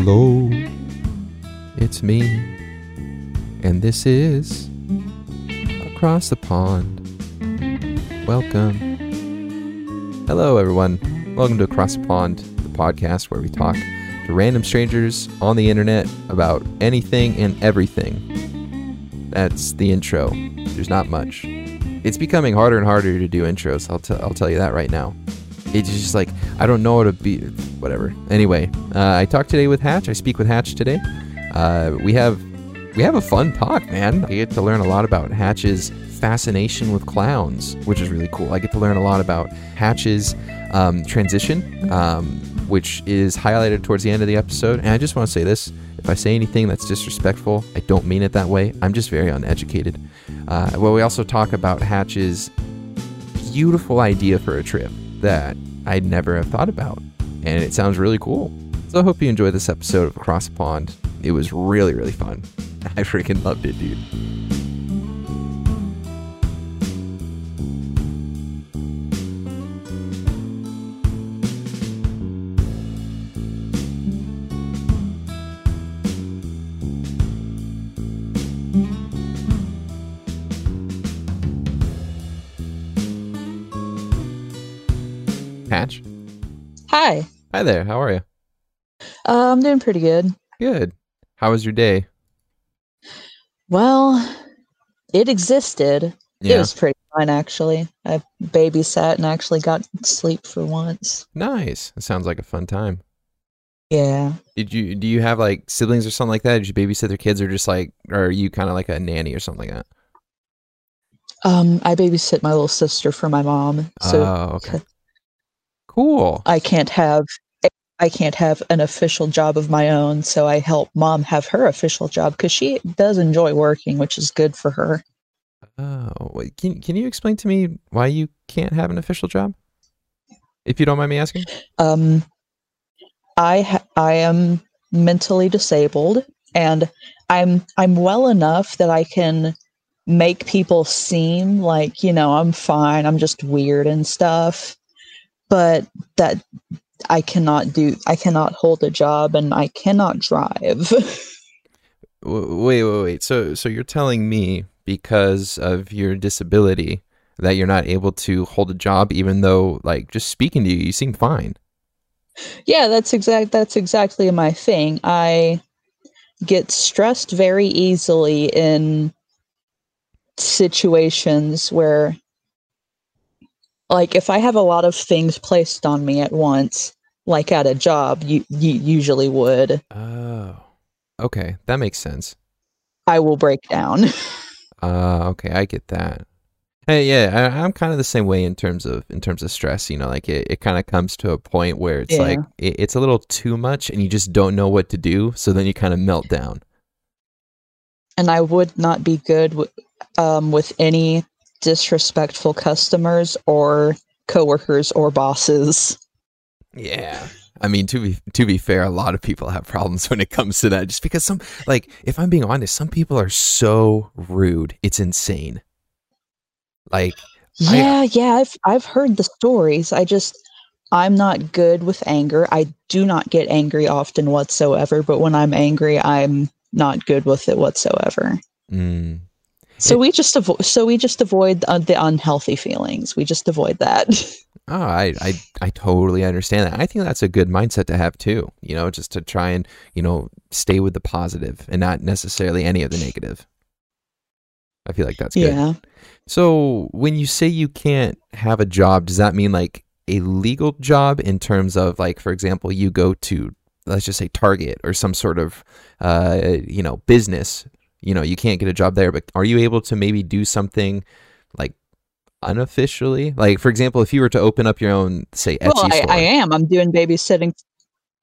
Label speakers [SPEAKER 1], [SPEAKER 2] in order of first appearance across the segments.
[SPEAKER 1] Hello, it's me, and this is Across the Pond. Welcome. Hello, everyone. Welcome to Across the Pond, the podcast where we talk to random strangers on the internet about anything and everything. That's the intro. There's not much. It's becoming harder and harder to do intros. I'll, t- I'll tell you that right now. It's just like I don't know how to be. Whatever. Anyway, uh, I talked today with Hatch. I speak with Hatch today. Uh, we have we have a fun talk, man. I get to learn a lot about Hatch's fascination with clowns, which is really cool. I get to learn a lot about Hatch's um, transition, um, which is highlighted towards the end of the episode. And I just want to say this: if I say anything that's disrespectful, I don't mean it that way. I'm just very uneducated. Uh, well, we also talk about Hatch's beautiful idea for a trip that I'd never have thought about. And it sounds really cool. So I hope you enjoy this episode of Across the Pond. It was really, really fun. I freaking loved it, dude.
[SPEAKER 2] Hi.
[SPEAKER 1] There. How are you?
[SPEAKER 2] Uh, I'm doing pretty good.
[SPEAKER 1] Good. How was your day?
[SPEAKER 2] Well, it existed. It was pretty fun, actually. I babysat and actually got sleep for once.
[SPEAKER 1] nice. It sounds like a fun time.
[SPEAKER 2] Yeah.
[SPEAKER 1] Did you do you have like siblings or something like that? Did you babysit their kids or just like or are you kind of like a nanny or something like that?
[SPEAKER 2] Um, I babysit my little sister for my mom, so
[SPEAKER 1] oh, okay. Cool.
[SPEAKER 2] I can't have I can't have an official job of my own. So I help mom have her official job because she does enjoy working, which is good for her.
[SPEAKER 1] Oh, can can you explain to me why you can't have an official job? If you don't mind me asking.
[SPEAKER 2] Um, I ha- I am mentally disabled, and I'm I'm well enough that I can make people seem like you know I'm fine. I'm just weird and stuff, but that I cannot do. I cannot hold a job, and I cannot drive.
[SPEAKER 1] Wait, wait, wait. So so you're telling me because of your disability that you're not able to hold a job even though like just speaking to you you seem fine.
[SPEAKER 2] yeah, that's exact. That's exactly my thing. I get stressed very easily in situations where like if I have a lot of things placed on me at once, like at a job, you, you usually would,
[SPEAKER 1] Oh. Okay, that makes sense.
[SPEAKER 2] I will break down.
[SPEAKER 1] Uh, okay, I get that. Hey, yeah, I, I'm kind of the same way in terms of in terms of stress. You know, like it, it kind of comes to a point where it's
[SPEAKER 2] Yeah.
[SPEAKER 1] like it, it's a little too much, and you just don't know what to do. So then you kind of melt down.
[SPEAKER 2] and I would not be good with, um, with any disrespectful customers or coworkers or bosses.
[SPEAKER 1] Yeah. I mean, to be to be fair, a lot of people have problems when it comes to that. Just because some, like, if I'm being honest, some people are so rude, it's insane. Like, I-
[SPEAKER 2] Yeah, yeah, I've I've heard the stories. I just I'm not good with anger. I do not get angry often whatsoever, but when I'm angry, I'm not good with it whatsoever.
[SPEAKER 1] mm,
[SPEAKER 2] So
[SPEAKER 1] It-
[SPEAKER 2] we just avoid so we just avoid uh, the unhealthy feelings. We just avoid that.
[SPEAKER 1] oh, I, I I totally understand that. I think that's a good mindset to have too. You know, just to try and you know stay with the positive and not necessarily any of the negative. I feel like that's good.
[SPEAKER 2] yeah.
[SPEAKER 1] So when you say you can't have a job, does that mean like a legal job in terms of like, for example, you go to let's just say Target or some sort of uh, you know business, you know, you can't get a job there, but are you able to maybe do something like unofficially? Like for example, if you were to open up your own say Etsy
[SPEAKER 2] Well, I,
[SPEAKER 1] store.
[SPEAKER 2] I am. I'm doing babysitting.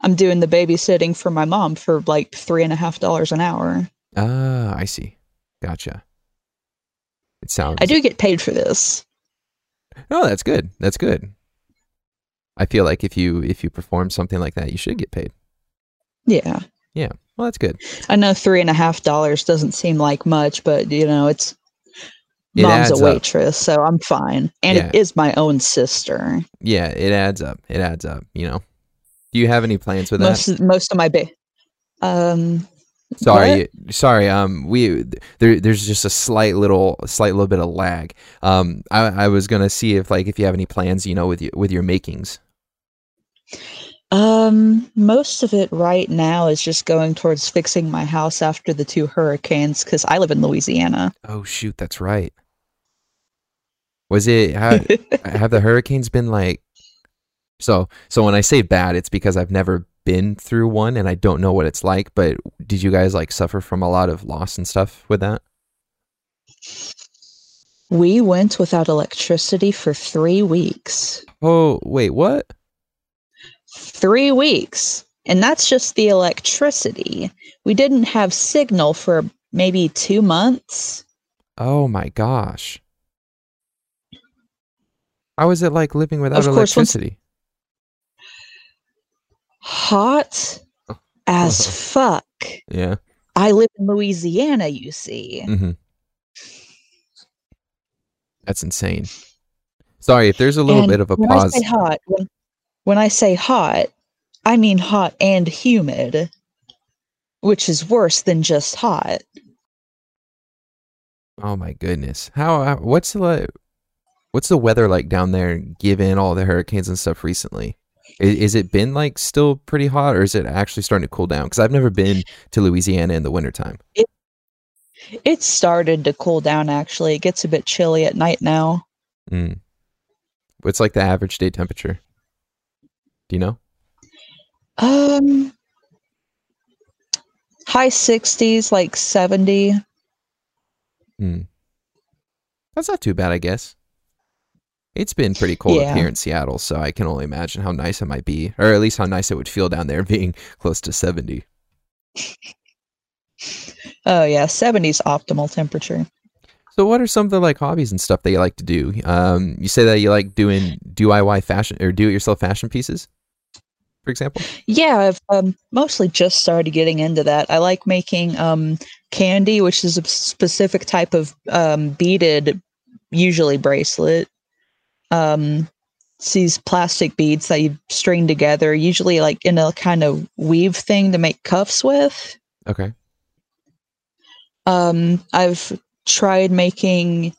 [SPEAKER 2] I'm doing the babysitting for my mom for like three and a half dollars an hour.
[SPEAKER 1] Ah, I see. Gotcha. It sounds
[SPEAKER 2] I do get paid for this.
[SPEAKER 1] No, that's good. That's good. I feel like if you if you perform something like that, you should get paid.
[SPEAKER 2] Yeah.
[SPEAKER 1] Well, that's good.
[SPEAKER 2] I know three and a half dollars doesn't seem like much, but you know, it's
[SPEAKER 1] It
[SPEAKER 2] mom's a
[SPEAKER 1] up.
[SPEAKER 2] waitress, so I'm fine. And
[SPEAKER 1] Yeah.
[SPEAKER 2] it is my own sister.
[SPEAKER 1] Yeah, it adds up. It adds up. You know. Do you have any plans with that?
[SPEAKER 2] Most most of my ba- Um,
[SPEAKER 1] Sorry, sorry. Um, we there. There's just a slight little, slight little bit of lag. Um, I, I was gonna see if like if you have any plans, you know, with you with your makings.
[SPEAKER 2] Um, most of it right now is just going towards fixing my house after the two hurricanes because I live in Louisiana.
[SPEAKER 1] Oh shoot, that's right. Was it have, have the hurricanes been like? So so when I say bad, it's because I've never been through one and I don't know what it's like. But did you guys like suffer from a lot of loss and stuff with that?
[SPEAKER 2] We went without electricity for three weeks.
[SPEAKER 1] Oh wait, what?
[SPEAKER 2] Three weeks. And that's just the electricity. We didn't have signal for maybe two months.
[SPEAKER 1] Oh my gosh. How is it like living without
[SPEAKER 2] course,
[SPEAKER 1] electricity?
[SPEAKER 2] Hot as fuck.
[SPEAKER 1] Yeah.
[SPEAKER 2] I live in Louisiana, you see.
[SPEAKER 1] hmm That's insane. Sorry if there's a little
[SPEAKER 2] And
[SPEAKER 1] bit of a pause.
[SPEAKER 2] Hot, when, when I say hot, I mean hot and humid, which is worse than just hot.
[SPEAKER 1] Oh my goodness. How? how- What's the what's the weather like down there? Given all the hurricanes and stuff recently, is, is it been like still pretty hot, or is it actually starting to cool down? Because I've never been to Louisiana in the wintertime.
[SPEAKER 2] It started to cool down actually. It gets a bit chilly at night now.
[SPEAKER 1] Mm. What's like the average day temperature? Do you know?
[SPEAKER 2] Um high 60s, like 70.
[SPEAKER 1] Mm. That's not too bad, I guess. It's been pretty cold up here in Seattle, so I can only imagine how nice it might be, or at least how nice it would feel down there being close to 70.
[SPEAKER 2] Oh yeah, 70s optimal temperature.
[SPEAKER 1] So, what are some of the like hobbies and stuff that you like to do? Um, you say that you like doing DIY fashion or do-it-yourself fashion pieces, for example.
[SPEAKER 2] Yeah, I've um, mostly just started getting into that. I like making um, kandi, which is a specific type of um, beaded, usually bracelet. Um, it's these plastic beads that you string together, usually like in a kind of weave thing to make cuffs with.
[SPEAKER 1] Okay.
[SPEAKER 2] Um, I've tried making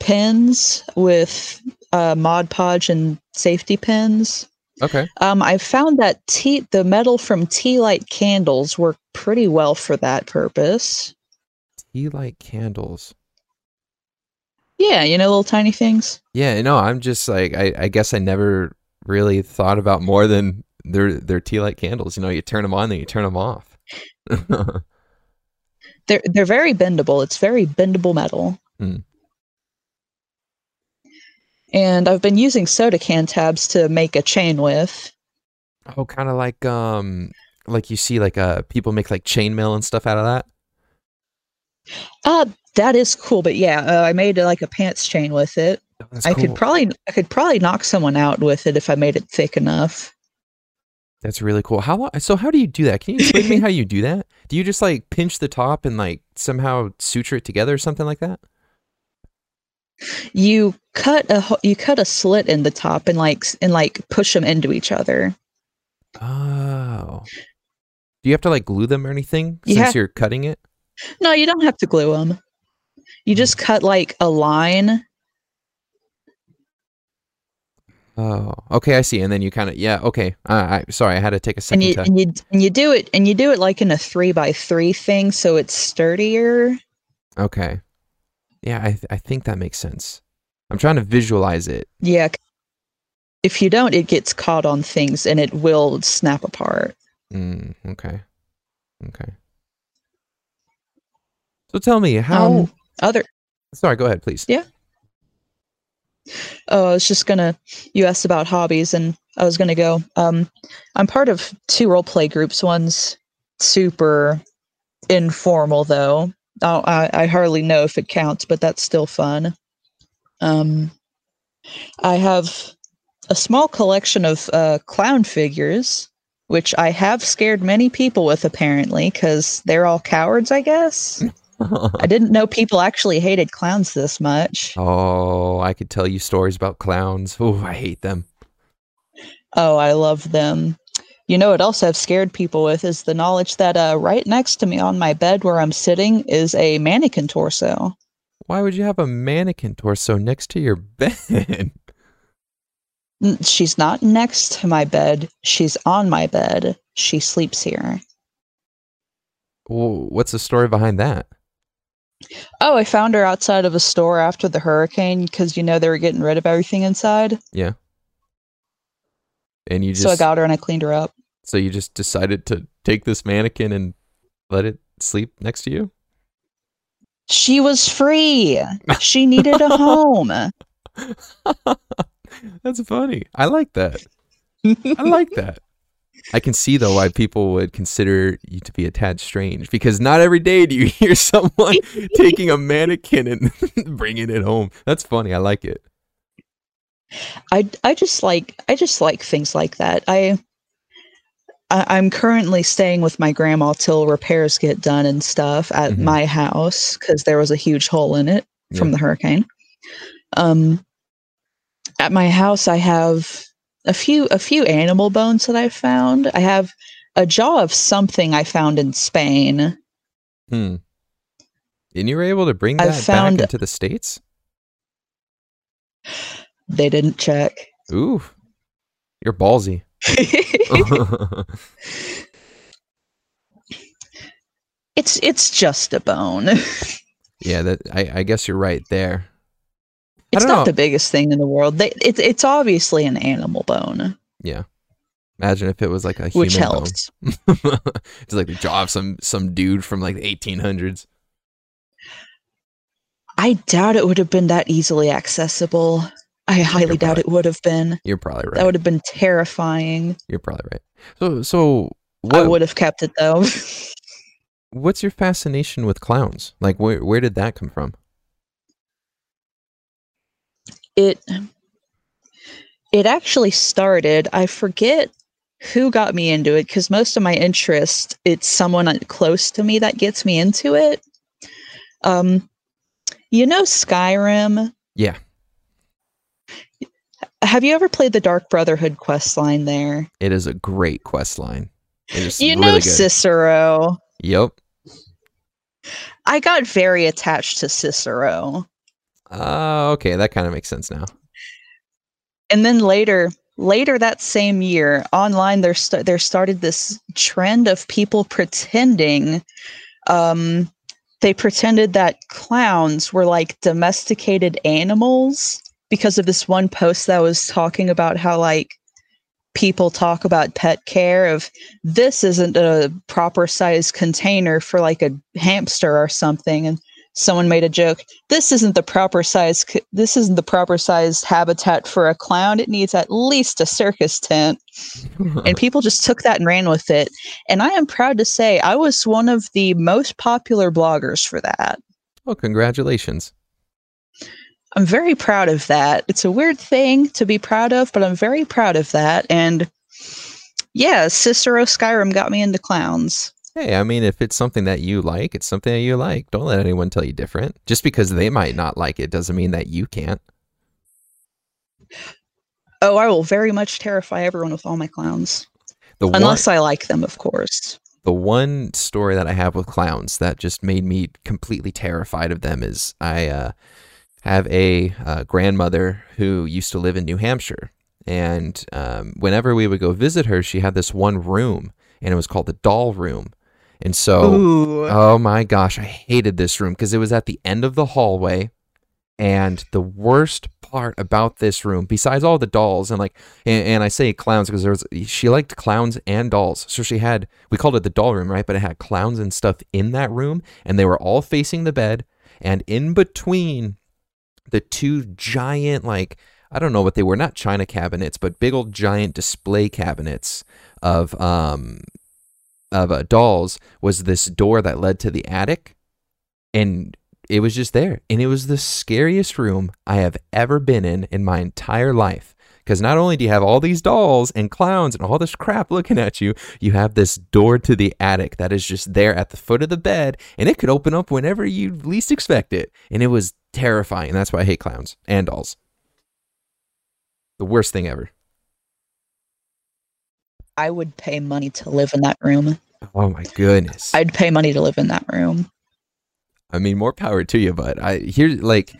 [SPEAKER 2] pins with uh, Mod Podge and safety pins.
[SPEAKER 1] Okay.
[SPEAKER 2] Um, I found that tea, the metal from tea light candles work pretty well for that purpose.
[SPEAKER 1] Tea light candles.
[SPEAKER 2] Yeah, you know, little tiny things.
[SPEAKER 1] Yeah. No, I'm just like I, I guess I never really thought about more than their their tea light candles. You know, you turn them on, then you turn them off.
[SPEAKER 2] They're they're very bendable. It's very bendable metal.
[SPEAKER 1] Hmm.
[SPEAKER 2] And I've been using soda can tabs to make a chain with.
[SPEAKER 1] oh, kind of like um, like you see like uh people make like chainmail and stuff out of that.
[SPEAKER 2] Uh that is cool, but yeah, uh, I made like a pants chain with it.
[SPEAKER 1] Oh, that's
[SPEAKER 2] I
[SPEAKER 1] cool.
[SPEAKER 2] could probably I could probably knock someone out with it if I made it thick enough.
[SPEAKER 1] That's really cool. How long? So how do you do that? Can you explain to me how you do that? Do you just like pinch the top and like somehow suture it together or something like that?
[SPEAKER 2] You cut a you cut a slit in the top and like and like push them into each other.
[SPEAKER 1] Oh. Do you have to like glue them or anything
[SPEAKER 2] You
[SPEAKER 1] since
[SPEAKER 2] have-
[SPEAKER 1] you're cutting it?
[SPEAKER 2] No, you don't have to glue them. You hmm. just cut like a line.
[SPEAKER 1] Oh, okay, I see. And then you kind of yeah, okay. Uh, I sorry, I had to take a second.
[SPEAKER 2] and you
[SPEAKER 1] to.
[SPEAKER 2] and you and you do it and you do it like in a three by three thing, so it's sturdier.
[SPEAKER 1] Okay. Yeah, I th- I think that makes sense. I'm trying to visualize it.
[SPEAKER 2] Yeah. If you don't, it gets caught on things and it will snap apart.
[SPEAKER 1] Mm, okay. Okay. So tell me how.
[SPEAKER 2] Um, other
[SPEAKER 1] sorry, go ahead, please.
[SPEAKER 2] Yeah. Oh, I was just gonna. You asked about hobbies, and I was gonna go. Um, I'm part of two role play groups. One's super informal, though. I, I hardly know if it counts, but that's still fun. Um, I have a small collection of uh, clown figures, which I have scared many people with, apparently, because they're all cowards. I guess I didn't know people actually hated clowns this much.
[SPEAKER 1] oh, I could tell you stories about clowns. Oh, I hate them.
[SPEAKER 2] Oh, I love them. You know what else I've scared people with is the knowledge that uh, right next to me on my bed where I'm sitting is a mannequin torso.
[SPEAKER 1] Why would you have a mannequin torso next to your bed?
[SPEAKER 2] She's not next to my bed. She's on my bed. She sleeps here.
[SPEAKER 1] Well, What's the story behind that?
[SPEAKER 2] Oh, I found her outside of a store after the hurricane because you know they were getting rid of everything inside.
[SPEAKER 1] Yeah. And you just
[SPEAKER 2] so I got her and I cleaned her up.
[SPEAKER 1] so you just decided to take this mannequin and let it sleep next to you?
[SPEAKER 2] She was free. She needed a home.
[SPEAKER 1] That's funny. I like that. I like that. I can see though why people would consider you to be a tad strange because not every day do you hear someone taking a mannequin and bringing it home. That's funny. I like it.
[SPEAKER 2] I I just like I just like things like that. I, I I'm currently staying with my grandma till repairs get done and stuff at
[SPEAKER 1] Mhm.
[SPEAKER 2] my house because there was a huge hole in it from
[SPEAKER 1] Yeah.
[SPEAKER 2] the hurricane. Um, at my house, I have a few a few animal bones that I found. I have a jaw of something I found in Spain.
[SPEAKER 1] Hmm. And you were able to bring
[SPEAKER 2] I
[SPEAKER 1] that
[SPEAKER 2] found-
[SPEAKER 1] back into the states?
[SPEAKER 2] They didn't check.
[SPEAKER 1] Ooh, you're ballsy.
[SPEAKER 2] it's it's just a bone.
[SPEAKER 1] yeah, that I, I guess you're right there. I
[SPEAKER 2] It's
[SPEAKER 1] don't know.
[SPEAKER 2] the biggest thing in the world. They, it's it's obviously an animal bone,
[SPEAKER 1] Yeah. Imagine if it was like a human
[SPEAKER 2] which helps.
[SPEAKER 1] bone. it's like the jaw of some some dude from like the 1800s.
[SPEAKER 2] I doubt it would have been that easily accessible. I highly
[SPEAKER 1] You're
[SPEAKER 2] doubt it would have been.
[SPEAKER 1] You're probably right.
[SPEAKER 2] That would have been terrifying.
[SPEAKER 1] You're probably right. So so
[SPEAKER 2] I
[SPEAKER 1] what
[SPEAKER 2] would have kept it though.
[SPEAKER 1] what's your fascination with clowns? Like where where did that come from?
[SPEAKER 2] It it actually started. I forget who got me into it because most of my interest it's someone close to me that gets me into it. Um, you know Skyrim.
[SPEAKER 1] Yeah.
[SPEAKER 2] Have you ever played the Dark Brotherhood quest line there?
[SPEAKER 1] It is a great quest line.
[SPEAKER 2] You
[SPEAKER 1] really
[SPEAKER 2] know
[SPEAKER 1] good.
[SPEAKER 2] Cicero.
[SPEAKER 1] Yep.
[SPEAKER 2] I got very attached to Cicero.
[SPEAKER 1] Uh, okay, that kind of makes sense now.
[SPEAKER 2] and then later later that same year online there st- there started this trend of people pretending um they pretended that clowns were like domesticated animals because of this one post that was talking about how like people talk about pet care of this isn't a proper size container for like a hamster or something and someone made a joke this isn't the proper size this isn't the proper size habitat for a clown. It needs at least a circus tent. And people just took that and ran with it. And i am proud to say i was one of the most popular bloggers for that.
[SPEAKER 1] Well, congratulations.
[SPEAKER 2] i'm very proud of that. It's a weird thing to be proud of but i'm very proud of that. And yeah cicero skyrim got me into clowns
[SPEAKER 1] Hey, I mean, if it's something that you like, it's something that you like. Don't let anyone tell you different. Just because they might not like it doesn't mean that you can't.
[SPEAKER 2] oh i will very much terrify everyone with all my clowns
[SPEAKER 1] The one,
[SPEAKER 2] unless i like them of course
[SPEAKER 1] the one story that I have with clowns that just made me completely terrified of them is I uh, have a uh, grandmother who used to live in New Hampshire. And um, whenever we would go visit her, she had this one room, and it was called the doll room. And so,
[SPEAKER 2] Ooh.
[SPEAKER 1] oh my gosh, I hated this room because it was at the end of the hallway. And the worst part about this room, besides all the dolls and like, and, and I say clowns because there was she liked clowns and dolls, so she had we called it the doll room, right? But it had clowns and stuff in that room, and they were all facing the bed, and in between the two giant like I don't know what they were, not china cabinets, but big old giant display cabinets of um of uh, dolls was this door that led to the attic, and it was just there, and it was the scariest room I have ever been in in my entire life. Because not only do you have all these dolls and clowns and all this crap looking at you, you have this door to the attic that is just there at the foot of the bed, and it could open up whenever you least expect it. And it was terrifying. That's why I hate clowns and dolls. The worst thing ever.
[SPEAKER 2] I would pay money to live in that room.
[SPEAKER 1] Oh my goodness.
[SPEAKER 2] I'd pay money to live in that room.
[SPEAKER 1] I mean, more power to you, but I here like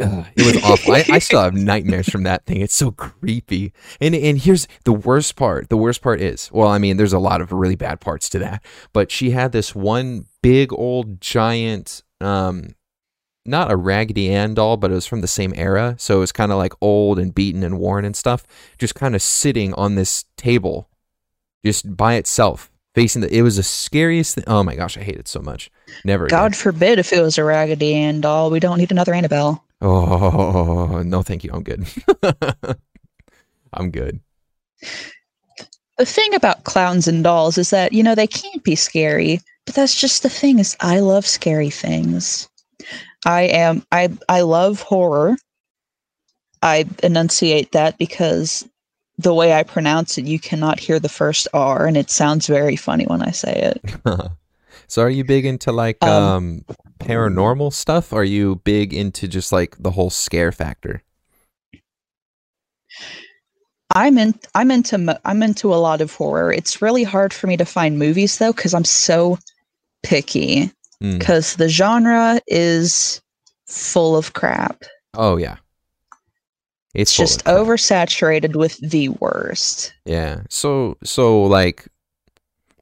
[SPEAKER 1] uh, it was awful. I, I still have nightmares from that thing. It's so creepy. And and here's the worst part. The worst part is, well, I mean, there's a lot of really bad parts to that. But she had this one big old giant, um, not a Raggedy Ann doll, but it was from the same era. So it was kind of like old and beaten and worn and stuff. Just kind of sitting on this table, just by itself, facing the. It was the scariest thing. Oh my gosh, I hate it so much. Never. again.
[SPEAKER 2] God forbid if it was a Raggedy Ann doll. We don't need another Annabelle.
[SPEAKER 1] Oh no, thank you. I'm good. I'm good.
[SPEAKER 2] The thing about clowns and dolls is that, you know, they can't be scary, but that's just the thing is I love scary things. I am I I love horror. I enunciate that because the way I pronounce it, you cannot hear the first R and it sounds very funny when I say it.
[SPEAKER 1] so are you big into like um,
[SPEAKER 2] Um,
[SPEAKER 1] paranormal stuff? Are you big into just like the whole scare factor?
[SPEAKER 2] I'm in I'm into I'm into a lot of horror. It's really hard for me to find movies though cuz I'm so picky
[SPEAKER 1] Mm.
[SPEAKER 2] cuz the genre is full of crap.
[SPEAKER 1] Oh yeah. It's
[SPEAKER 2] It's
[SPEAKER 1] full of
[SPEAKER 2] just oversaturated with the worst.
[SPEAKER 1] Yeah. So so like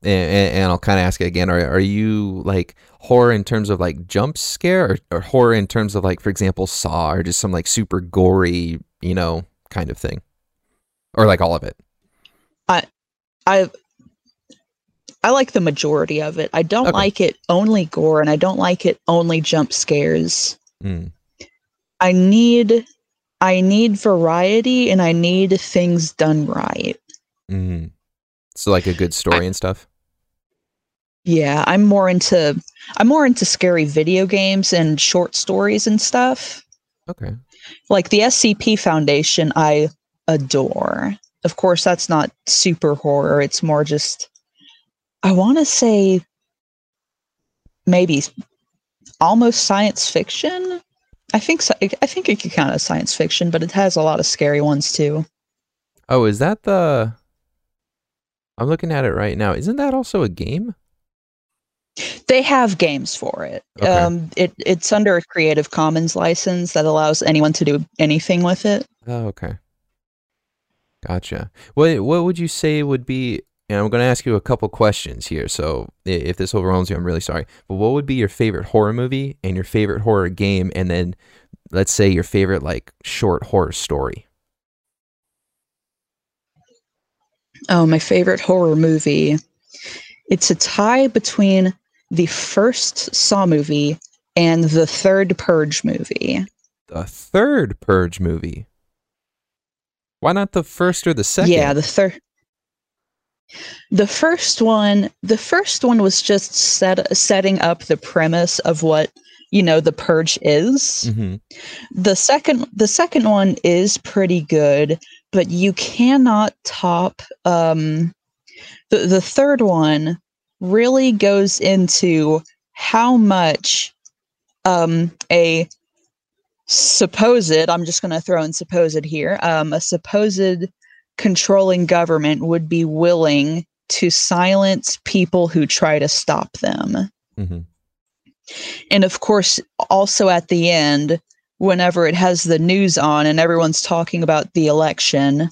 [SPEAKER 1] and, and I'll kind of ask it again. Are are you like horror in terms of like jump scare, or, or horror in terms of like, for example, Saw, or just some like super gory, you know, kind of thing, or like all of it?
[SPEAKER 2] I I I like the majority of it. I don't
[SPEAKER 1] Okay.
[SPEAKER 2] like it only gore and I don't like it only jump scares.
[SPEAKER 1] Mm.
[SPEAKER 2] I need I need variety and I need things done right.
[SPEAKER 1] Mm. So like a good story and stuff.
[SPEAKER 2] Yeah, I'm more into I'm more into scary video games and short stories and stuff.
[SPEAKER 1] Okay.
[SPEAKER 2] Like the SCP Foundation I adore. Of course that's not super horror, it's more just I want to say maybe almost science fiction. I think so, I think it could count as science fiction, but it has a lot of scary ones too.
[SPEAKER 1] Oh, is that the? I'm looking at it right now. Isn't that also a game?
[SPEAKER 2] They have games for it.
[SPEAKER 1] Okay.
[SPEAKER 2] Um, it it's under a Creative Commons license that allows anyone to do anything with it.
[SPEAKER 1] Oh, okay. Gotcha. What What would you say would be? And I'm going to ask you a couple questions here. So if this overwhelms you, I'm really sorry. But what would be your favorite horror movie and your favorite horror game, and then let's say your favorite like short horror story?
[SPEAKER 2] Oh, my favorite horror movie. It's a tie between the first Saw movie and the third Purge movie.
[SPEAKER 1] The third Purge movie. Why not the first or the second?
[SPEAKER 2] Yeah, the third. The first one, the first one was just set setting up the premise of what you know the purge is.
[SPEAKER 1] hmm
[SPEAKER 2] The second, the second one is pretty good, but you cannot top. Um, the the third one really goes into how much um, a supposed i'm just going to throw in supposed here um, a supposed controlling government would be willing to silence people who try to stop them.
[SPEAKER 1] Hmm
[SPEAKER 2] and of course also at the end whenever it has the news on and everyone's talking about the election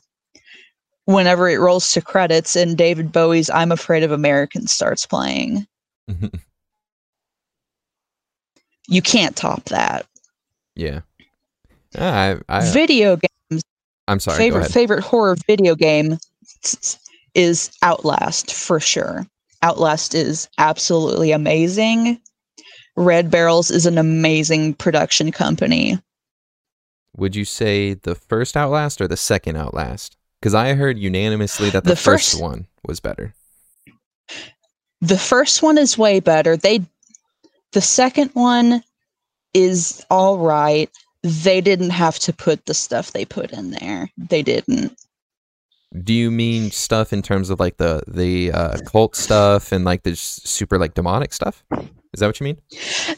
[SPEAKER 2] whenever it rolls to credits and david bowie's i'm afraid of americans starts playing. You can't top that.
[SPEAKER 1] Yeah. Ah, I, I,
[SPEAKER 2] video game
[SPEAKER 1] I'm sorry.
[SPEAKER 2] favorite favorite horror video game is Outlast for sure. Outlast is absolutely amazing. Red Barrels is an amazing production company.
[SPEAKER 1] Would you say the first Outlast or the second Outlast? Because I heard unanimously that the,
[SPEAKER 2] The
[SPEAKER 1] first,
[SPEAKER 2] first-
[SPEAKER 1] one was better.
[SPEAKER 2] The first one is way better. They the second one is all right. They didn't have to put the stuff they put in there. They didn't.
[SPEAKER 1] Do you mean stuff in terms of like the the uh, cult stuff and like the super like demonic stuff? Is that what you mean?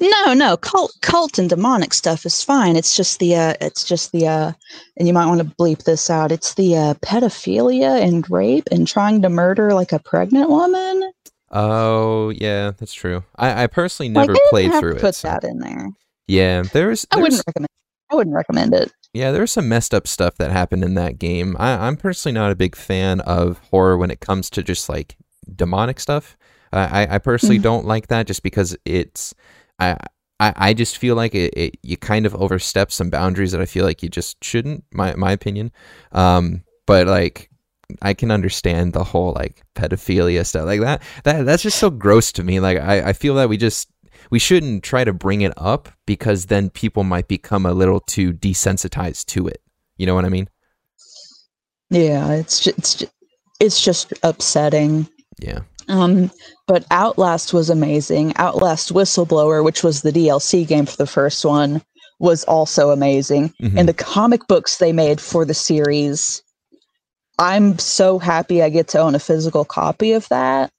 [SPEAKER 2] No, no, cult, cult and demonic stuff is fine. It's just the, uh, it's just the, uh, and you might want to bleep this out. It's the uh, pedophilia and rape and trying to murder like a pregnant woman.
[SPEAKER 1] Oh yeah, that's true. I, I personally
[SPEAKER 2] Like,
[SPEAKER 1] never
[SPEAKER 2] didn't
[SPEAKER 1] played
[SPEAKER 2] have
[SPEAKER 1] through
[SPEAKER 2] to
[SPEAKER 1] it.
[SPEAKER 2] Put
[SPEAKER 1] so-
[SPEAKER 2] that in there.
[SPEAKER 1] Yeah, there's,
[SPEAKER 2] I wouldn't recommend. I wouldn't recommend it.
[SPEAKER 1] yeah, there's some messed up stuff that happened in that game. I, I'm personally not a big fan of horror when it comes to just like demonic stuff. I I, I personally
[SPEAKER 2] Mhm.
[SPEAKER 1] don't like that just because it's I. I, I just feel like it, it you kind of overstep some boundaries that I feel like you just shouldn't my my opinion um but like I can understand the whole like pedophilia stuff like that that that's just so gross to me like I, I feel that we just we shouldn't try to bring it up because then people might become a little too desensitized to it you know what I mean
[SPEAKER 2] Yeah, it's just, it's just, it's just upsetting.
[SPEAKER 1] yeah
[SPEAKER 2] Um, but Outlast was amazing. Outlast Whistleblower, which was the DLC game for the first one, was also amazing.
[SPEAKER 1] Mhm.
[SPEAKER 2] And the comic books they made for the series, I'm so happy I get to own a physical copy of that.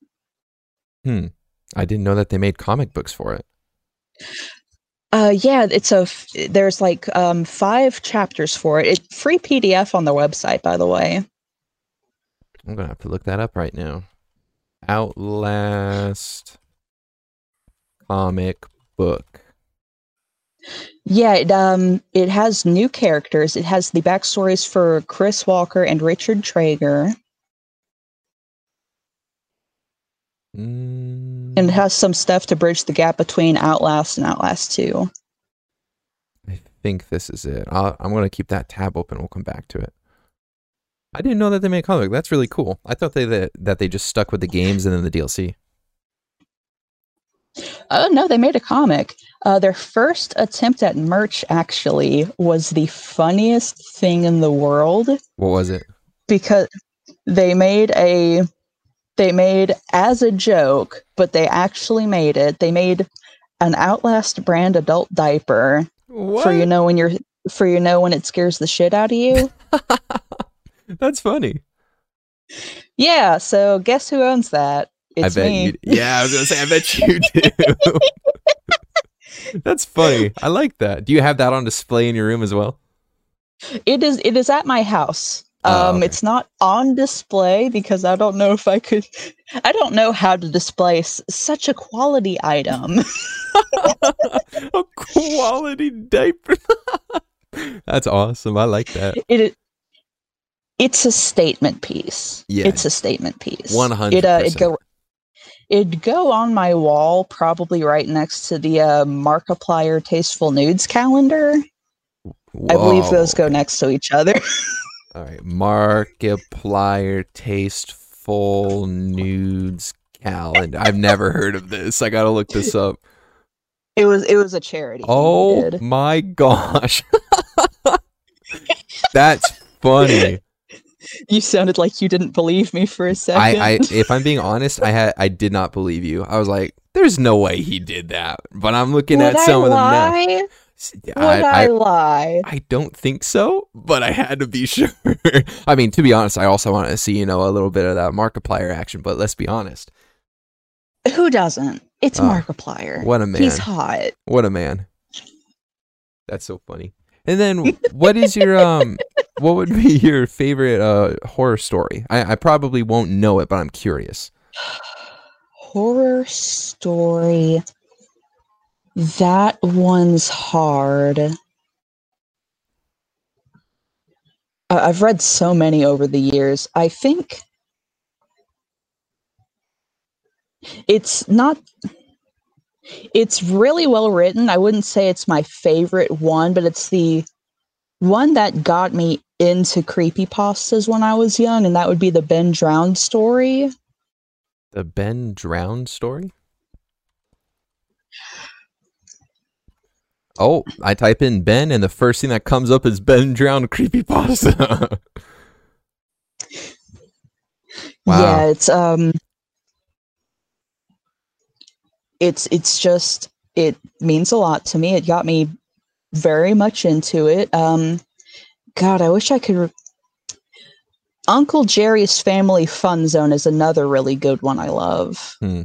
[SPEAKER 1] I didn't know that they made comic books for it
[SPEAKER 2] Uh, yeah, it's a f- there's like um five chapters for it. It's free PDF on their website, by the way.
[SPEAKER 1] I'm gonna have to look that up right now Outlast comic book
[SPEAKER 2] Yeah, it um it has new characters. It has the backstories for Chris Walker and Richard Trager,
[SPEAKER 1] Mm,
[SPEAKER 2] and it has some stuff to bridge the gap between Outlast and Outlast 2.
[SPEAKER 1] I think this is it. I'll, I'm going to keep that tab open. We'll come back to it. I didn't know that they made a comic. That's really cool. I thought they that, that they just stuck with the games and then the DLC.
[SPEAKER 2] Oh no, they made a comic. Uh, their first attempt at merch actually was the funniest thing in the world
[SPEAKER 1] What was it?
[SPEAKER 2] because they made a they made as a joke, but they actually made it. They made an Outlast brand adult diaper
[SPEAKER 1] What?
[SPEAKER 2] for you know when you're for you know when it scares the shit out of you.
[SPEAKER 1] That's funny.
[SPEAKER 2] yeah, so guess who owns that? It's
[SPEAKER 1] I bet
[SPEAKER 2] me.
[SPEAKER 1] you. Yeah, I was gonna say. I bet you do. That's funny. I like that. Do you have that on display in your room as well?
[SPEAKER 2] It is it is at my house.
[SPEAKER 1] Oh,
[SPEAKER 2] Um
[SPEAKER 1] okay.
[SPEAKER 2] it's not on display because I don't know if I could I don't know how to display s- such a quality item.
[SPEAKER 1] a quality diaper. That's awesome. I like that.
[SPEAKER 2] it it's a statement piece.
[SPEAKER 1] Yeah.
[SPEAKER 2] It's a statement piece.
[SPEAKER 1] 100%.
[SPEAKER 2] It uh, it go it'd go on my wall probably right next to the uh, Markiplier Tasteful Nudes calendar. I believe those go next to each other.
[SPEAKER 1] All right, Markiplier Tasteful Nudes Calendar. I've never heard of this. I gotta look this up.
[SPEAKER 2] it was it was a charity.
[SPEAKER 1] Oh my gosh, that's funny.
[SPEAKER 2] You sounded like you didn't believe me for a second.
[SPEAKER 1] I, I, if I'm being honest, I had, I did not believe you. I was like, "There's no way he did that." But I'm looking
[SPEAKER 2] Would
[SPEAKER 1] at some
[SPEAKER 2] I
[SPEAKER 1] of them now.
[SPEAKER 2] Would
[SPEAKER 1] I,
[SPEAKER 2] I,
[SPEAKER 1] I,
[SPEAKER 2] lie?
[SPEAKER 1] I don't think so, but I had to be sure. I mean, to be honest, I also want to see, you know, a little bit of that Markiplier action, but let's be honest.
[SPEAKER 2] Who doesn't? It's
[SPEAKER 1] Oh,
[SPEAKER 2] Markiplier.
[SPEAKER 1] What a man.
[SPEAKER 2] He's hot.
[SPEAKER 1] What a man. That's so funny. And then what is your um what would be your favorite uh horror story? I, I probably won't know it, but I'm curious.
[SPEAKER 2] Horror story. That one's hard. I've read so many over the years. I think it's not it's really well written. I wouldn't say it's my favorite one, but it's the one that got me into creepypastas when I was young, and that would be the Ben Drowned story.
[SPEAKER 1] The Ben Drowned story? Oh, I type in Ben and the first thing that comes up is Ben Drowned creepypasta. Wow.
[SPEAKER 2] Yeah, it's um it's it's just it means a lot to me. It got me very much into it. Um God, I wish I could re- Uncle Jerry's Family Fun Zone is another really good one I love.
[SPEAKER 1] Hmm.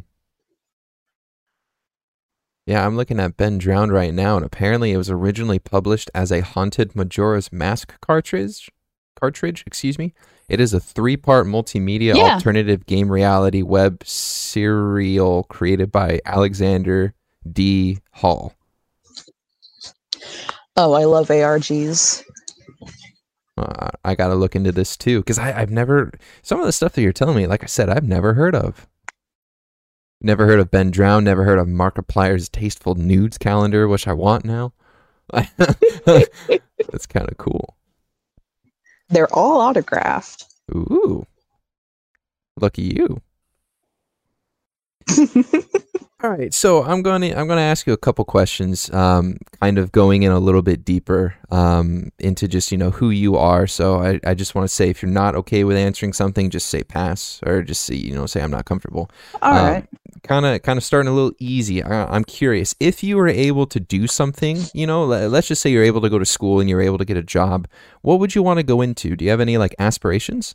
[SPEAKER 1] Yeah, I'm looking at Ben Drowned right now, and apparently it was originally published as a Haunted Majora's Mask cartridge. Cartridge, excuse me. It is a three-part multimedia
[SPEAKER 2] Yeah.
[SPEAKER 1] alternative game reality web serial created by Alexander D. Hall.
[SPEAKER 2] Oh, I love ARGs.
[SPEAKER 1] Uh, I got to look into this too because I've never some of the stuff that you're telling me. Like I said, I've never heard of. Never heard of Ben Drown. Never heard of Markiplier's Tasteful Nudes calendar, which I want now. That's kind of cool.
[SPEAKER 2] They're all autographed.
[SPEAKER 1] Ooh, lucky you. All right, so I'm going to I'm going to ask you a couple questions, um, kind of going in a little bit deeper um, into just you know who you are. So I, I just want to say if you're not okay with answering something, just say pass or just say you know say I'm not comfortable.
[SPEAKER 2] All
[SPEAKER 1] Um,
[SPEAKER 2] right.
[SPEAKER 1] Kind of kind of starting a little easy. I, I'm curious if you were able to do something. You know, le- let's just say you're able to go to school and you're able to get a job. What would you want to go into? Do you have any like aspirations?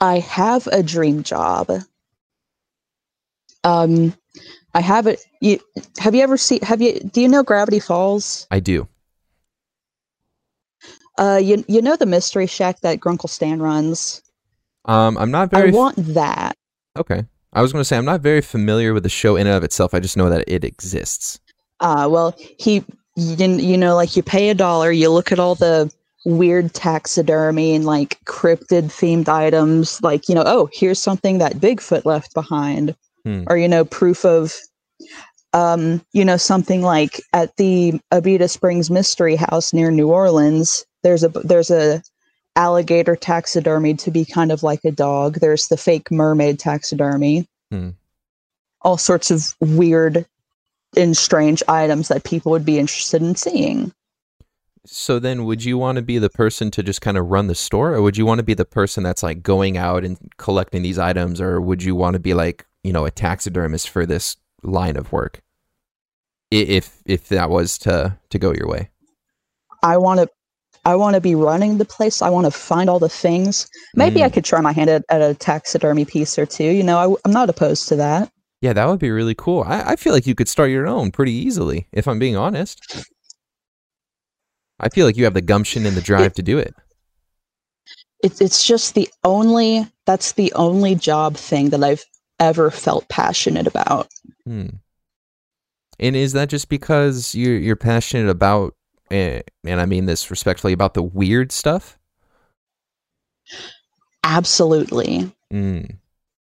[SPEAKER 2] I have a dream job. Um, I have it. You have you ever seen? Have you? Do you know Gravity Falls?
[SPEAKER 1] I do.
[SPEAKER 2] Uh, you you know the Mystery Shack that Grunkle Stan runs.
[SPEAKER 1] Um, I'm not
[SPEAKER 2] I
[SPEAKER 1] very f-
[SPEAKER 2] want that.
[SPEAKER 1] okay. I was going to say I'm not very familiar with the show in and of itself. I just know that it exists.
[SPEAKER 2] Uh, well, he, you, you know, like you pay a dollar, you look at all the weird taxidermy and like cryptid themed items, like, you know, oh, here's something that Bigfoot left behind,
[SPEAKER 1] Hmm.
[SPEAKER 2] or, you know, proof of, um, you know, something like at the Abita Springs Mystery House near New Orleans, there's a, there's a, alligator taxidermy to be kind of like a dog there's the fake mermaid taxidermy
[SPEAKER 1] Hmm.
[SPEAKER 2] all sorts of weird and strange items that people would be interested in seeing.
[SPEAKER 1] So then, would you want to be the person to just kind of run the store, or would you want to be the person that's like going out and collecting these items, or would you want to be like you know a taxidermist for this line of work? If if that was to to go your way,
[SPEAKER 2] I want to I want to be running the place. I want to find all the things. Maybe I
[SPEAKER 1] Mm.
[SPEAKER 2] could try my hand at, at a taxidermy piece or two. You know, I, I'm not opposed to that.
[SPEAKER 1] yeah, that would be really cool. I, I feel like you could start your own pretty easily, if I'm being honest. I feel like you have the gumption and the drive to do it.
[SPEAKER 2] It's it's just the only that's the only job thing that I've ever felt passionate about.
[SPEAKER 1] Hmm. And is that just because you're you're passionate about, eh, and I mean this respectfully, about the weird stuff?
[SPEAKER 2] Absolutely.
[SPEAKER 1] Mm.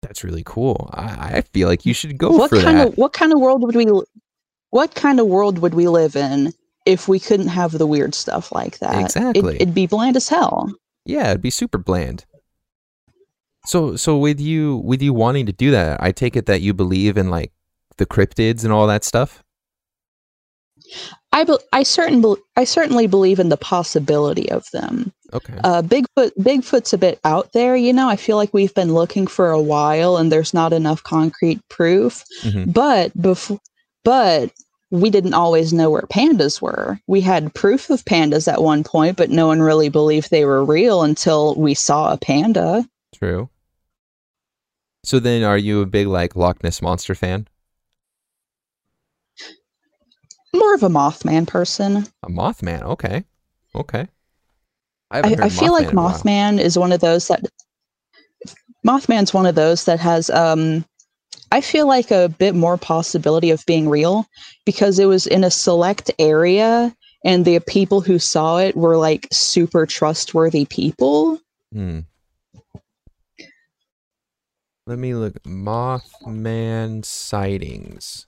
[SPEAKER 1] That's really cool. I, I feel like you should go
[SPEAKER 2] what
[SPEAKER 1] for
[SPEAKER 2] kind
[SPEAKER 1] that.
[SPEAKER 2] of what kind of world would we what kind of world would we live in if we couldn't have the weird stuff like that?
[SPEAKER 1] Exactly.
[SPEAKER 2] It, it'd be bland as hell.
[SPEAKER 1] yeah, it'd be super bland. So so with you with you wanting to do that, I take it that you believe in like the cryptids and all that stuff.
[SPEAKER 2] I be, I certain I certainly believe in the possibility of them.
[SPEAKER 1] Okay.
[SPEAKER 2] Uh, Bigfoot Bigfoot's a bit out there, you know. I feel like we've been looking for a while, and there's not enough concrete proof.
[SPEAKER 1] Mhm.
[SPEAKER 2] But before, but we didn't always know where pandas were. We had proof of pandas at one point, but no one really believed they were real until we saw a panda.
[SPEAKER 1] True. So then, are you a big like Loch Ness monster fan?
[SPEAKER 2] More of a Mothman person.
[SPEAKER 1] A Mothman. Okay. Okay.
[SPEAKER 2] I,
[SPEAKER 1] haven't
[SPEAKER 2] I feel like
[SPEAKER 1] in a while.
[SPEAKER 2] Mothman is one of those that Mothman's one of those that has um I feel like a bit more possibility of being real because it was in a select area and the people who saw it were like super trustworthy people.
[SPEAKER 1] Hmm. Let me look. Mothman sightings.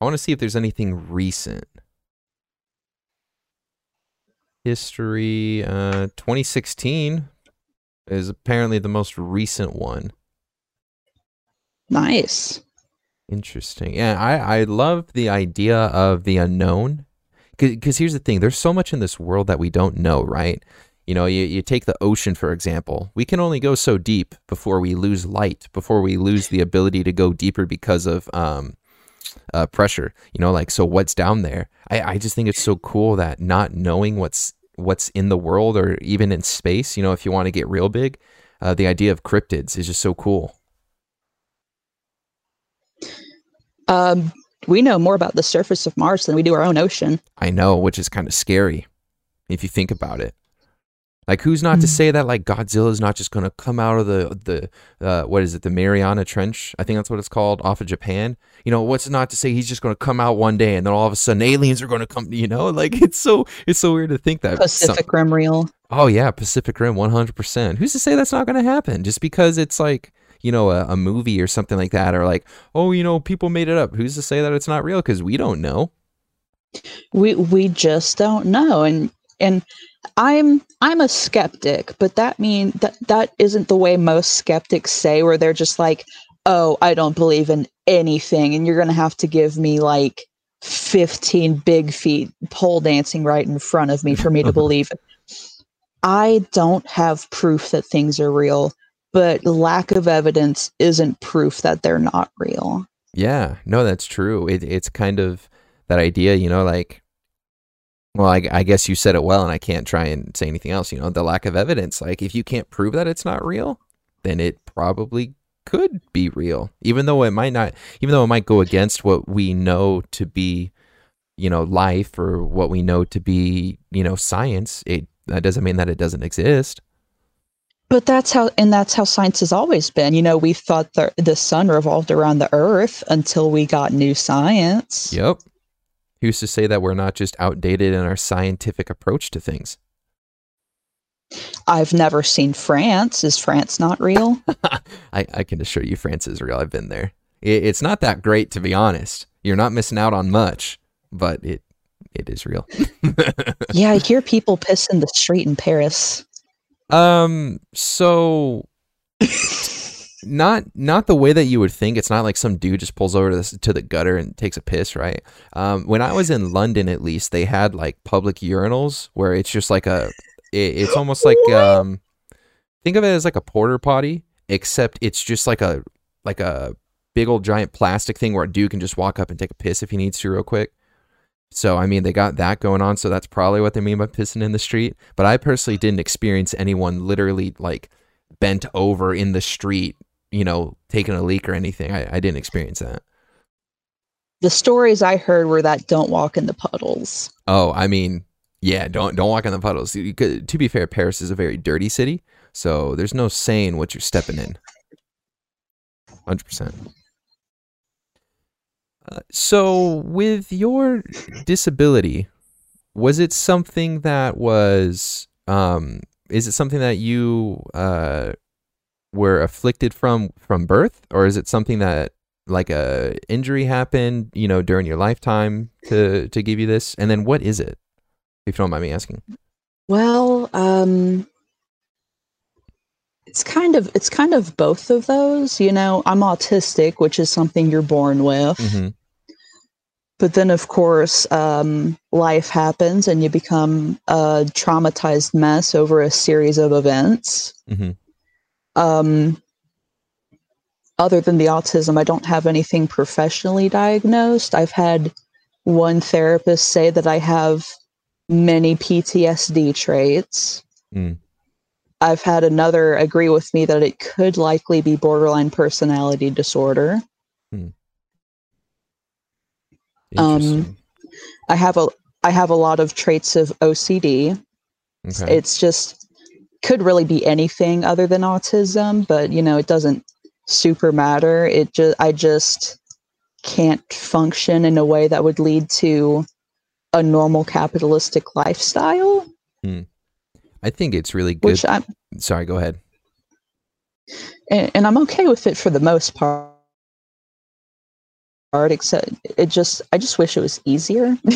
[SPEAKER 1] I want to see if there's anything recent. History, uh, 2016 is apparently the most recent one.
[SPEAKER 2] Nice.
[SPEAKER 1] Interesting. Yeah, I, I love the idea of the unknown. Because here's the thing there's so much in this world that we don't know, right? You know, you, you take the ocean, for example. We can only go so deep before we lose light, before we lose the ability to go deeper because of um, uh, pressure. You know, like, so what's down there? I, I just think it's so cool that not knowing what's what's in the world or even in space. You know, if you want to get real big, uh, the idea of cryptids is just so cool.
[SPEAKER 2] Um, we know more about the surface of Mars than we do our own ocean.
[SPEAKER 1] I know, which is kind of scary if you think about it. Like, who's not to
[SPEAKER 2] Mhm.
[SPEAKER 1] say that like Godzilla's not just gonna come out of the the uh, what is it, the Mariana Trench? I think that's what it's called, off of Japan. You know, what's not to say he's just gonna come out one day and then all of a sudden aliens are gonna come? You know, like it's so it's so weird to think that. some-
[SPEAKER 2] Pacific Rim real.
[SPEAKER 1] oh yeah, Pacific Rim, one hundred percent. Who's to say that's not gonna happen? Just because it's like you know a, a movie or something like that, or like oh you know people made it up. Who's to say that it's not real? Because we don't know.
[SPEAKER 2] We we just don't know, and and I'm I'm a skeptic, but that mean that that isn't the way most skeptics say, where they're just like, oh, I don't believe in anything, and you're gonna have to give me like 15 big feet pole dancing right in front of me for me to believe it. I don't have proof that things are real, but lack of evidence isn't proof that they're not real.
[SPEAKER 1] Yeah, no, that's true. It, it's kind of that idea, you know, like, well, I, I guess you said it well, and I can't try and say anything else. You know, the lack of evidence. Like, if you can't prove that it's not real, then it probably could be real, even though it might not, even though it might go against what we know to be, you know, life or what we know to be, you know, science. It that doesn't mean that it doesn't exist.
[SPEAKER 2] But that's how, and that's how science has always been. You know, we thought the the sun revolved around the Earth until we got new science.
[SPEAKER 1] Yep. Who's to say that we're not just outdated in our scientific approach to things?
[SPEAKER 2] I've never seen France. Is France not real?
[SPEAKER 1] I, I can assure you, France is real. I've been there. It, it's not that great, to be honest. You're not missing out on much, but it it is real.
[SPEAKER 2] yeah, I hear people piss in the street in Paris.
[SPEAKER 1] um. So, not not the way that you would think. It's not like some dude just pulls over to the, to the gutter and takes a piss, right? Um. When I was in London, at least they had like public urinals where it's just like a. It, it's almost like um. Think of it as like a porta potty, except it's just like a like a big old giant plastic thing where a dude can just walk up and take a piss if he needs to real quick. So I mean they got that going on, so that's probably what they mean by pissing in the street. But I personally didn't experience anyone literally like bent over in the street, you know, taking a leak or anything. I, I didn't experience that.
[SPEAKER 2] The stories I heard were that don't walk in the puddles.
[SPEAKER 1] Oh, I mean, yeah, don't don't walk in the puddles. Could- To be fair, Paris is a very dirty city, so there's no saying what you're stepping in. Hundred percent. Uh, so, with your disability, was it something that was? Um, is it something that you uh, were afflicted from from birth, or is it something that like a injury happened, you know, during your lifetime to to give you this? And then, what is it? If you don't mind me asking.
[SPEAKER 2] Well, um it's kind of it's kind of both of those, you know. I'm autistic, which is something you're born with.
[SPEAKER 1] hmm
[SPEAKER 2] But then of course, um life happens and you become a traumatized mess over a series of events.
[SPEAKER 1] hmm
[SPEAKER 2] Um other than the autism, I don't have anything professionally diagnosed. I've had one therapist say that I have many PTSD traits.
[SPEAKER 1] Mm.
[SPEAKER 2] I've had another agree with me that it could likely be borderline personality disorder. Um, I have a I have a lot of traits of OCD.
[SPEAKER 1] okay.
[SPEAKER 2] It's just could really be anything other than autism, but you know, it doesn't super matter. It just I just can't function in a way that would lead to a normal capitalistic lifestyle, hmm.
[SPEAKER 1] I think it's really good.
[SPEAKER 2] which I'm
[SPEAKER 1] Sorry, go ahead.
[SPEAKER 2] and, and I'm okay with it for the most part. Except it just, I just wish it was easier.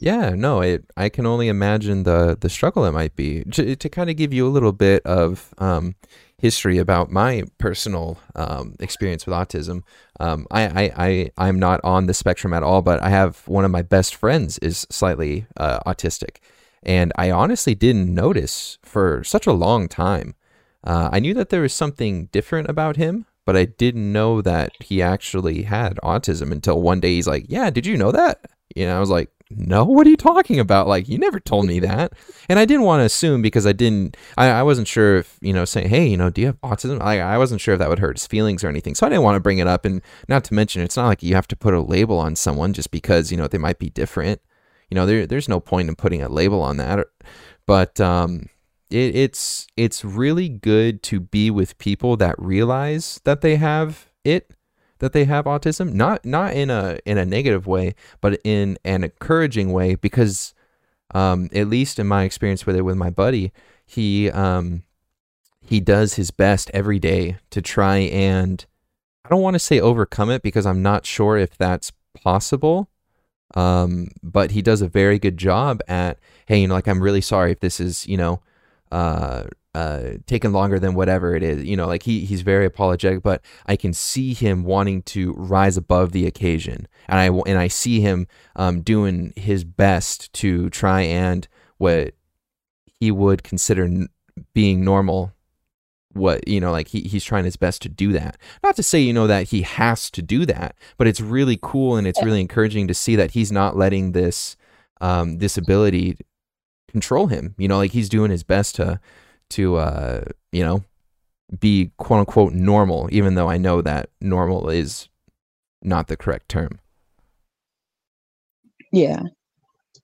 [SPEAKER 1] Yeah, no, it. I can only imagine the the struggle it might be. To, to kind of give you a little bit of um, history about my personal um, experience with autism. Um, I, I, I, I'm not on the spectrum at all, but I have one of my best friends is slightly uh, autistic, and I honestly didn't notice for such a long time. Uh, I knew that there was something different about him, but I didn't know that he actually had autism until one day he's like, "Yeah, did you know that?" You know, I was like, no, what are you talking about? Like, you never told me that. And I didn't want to assume because I didn't, I, I wasn't sure if, you know, saying, hey, you know, do you have autism? Like, I wasn't sure if that would hurt his feelings or anything. So I didn't want to bring it up. And not to mention, it's not like you have to put a label on someone just because, you know, they might be different. You know, there, there's no point in putting a label on that. But, um, it, it's it's really good to be with people that realize that they have it that they have autism not not in a in a negative way but in an encouraging way because um, at least in my experience with it with my buddy he um, he does his best every day to try and I don't want to say overcome it because I'm not sure if that's possible um, but he does a very good job at hey you know like I'm really sorry if this is you know uh, uh, taken longer than whatever it is. You know, like he he's very apologetic, but I can see him wanting to rise above the occasion, and I and I see him um, doing his best to try and what he would consider n- being normal. What you know, like he he's trying his best to do that. Not to say you know that he has to do that, but it's really cool and it's really encouraging to see that he's not letting this um, disability control him. You know, like he's doing his best to to uh, you know, be quote unquote normal, even though I know that normal is not the correct term.
[SPEAKER 2] Yeah.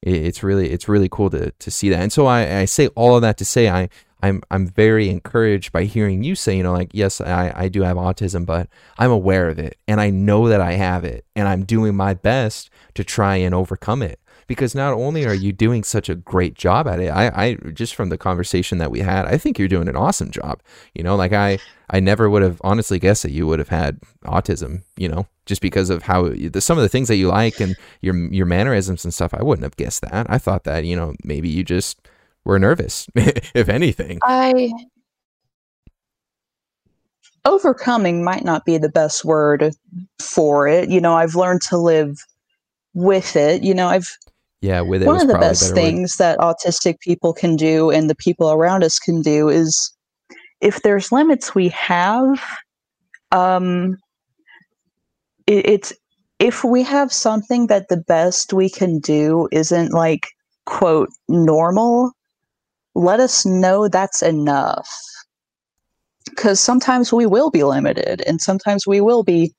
[SPEAKER 1] It's really it's really cool to to see that. And so I, I say all of that to say I I'm I'm very encouraged by hearing you say, you know, like, yes, I, I do have autism, but I'm aware of it and I know that I have it and I'm doing my best to try and overcome it because not only are you doing such a great job at it, I, I just from the conversation that we had, I think you're doing an awesome job. You know, like I, I never would have honestly guessed that you would have had autism. You know, just because of how the, some of the things that you like and your your mannerisms and stuff. I wouldn't have guessed that. I thought that you know maybe you just were nervous, if anything.
[SPEAKER 2] I overcoming might not be the best word for it. You know, I've learned to live with it. You know, I've
[SPEAKER 1] yeah, with it
[SPEAKER 2] one of the best things that autistic people can do and the people around us can do is if there's limits we have, um, it, it's if we have something that the best we can do isn't like quote normal, let us know that's enough. Because sometimes we will be limited and sometimes we will be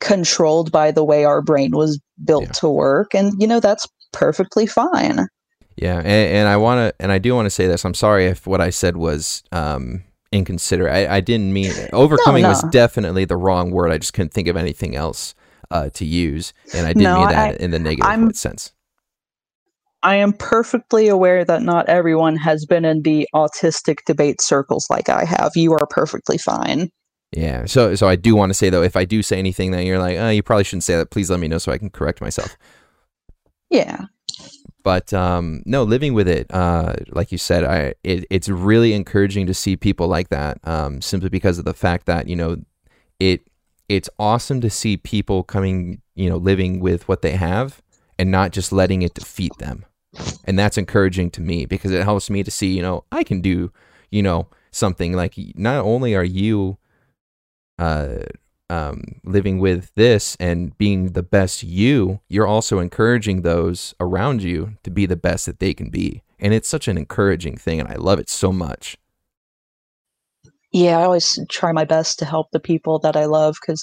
[SPEAKER 2] controlled by the way our brain was built yeah. to work. And, you know, that's perfectly fine.
[SPEAKER 1] Yeah, and, and I want to, and I do want to say this. I'm sorry if what I said was um, inconsiderate. I, I didn't mean overcoming no, no. was definitely the wrong word. I just couldn't think of anything else uh, to use, and I didn't no, mean that I, in the negative I'm, sense.
[SPEAKER 2] I am perfectly aware that not everyone has been in the autistic debate circles like I have. You are perfectly fine.
[SPEAKER 1] Yeah. So, so I do want to say though, if I do say anything that you're like, oh, you probably shouldn't say that. Please let me know so I can correct myself.
[SPEAKER 2] Yeah.
[SPEAKER 1] But um, no, living with it, uh, like you said, I it, it's really encouraging to see people like that. Um, simply because of the fact that you know, it it's awesome to see people coming, you know, living with what they have and not just letting it defeat them. And that's encouraging to me because it helps me to see, you know, I can do, you know, something like not only are you uh um, living with this and being the best you, you're also encouraging those around you to be the best that they can be. And it's such an encouraging thing, and I love it so much.
[SPEAKER 2] Yeah, I always try my best to help the people that I love because,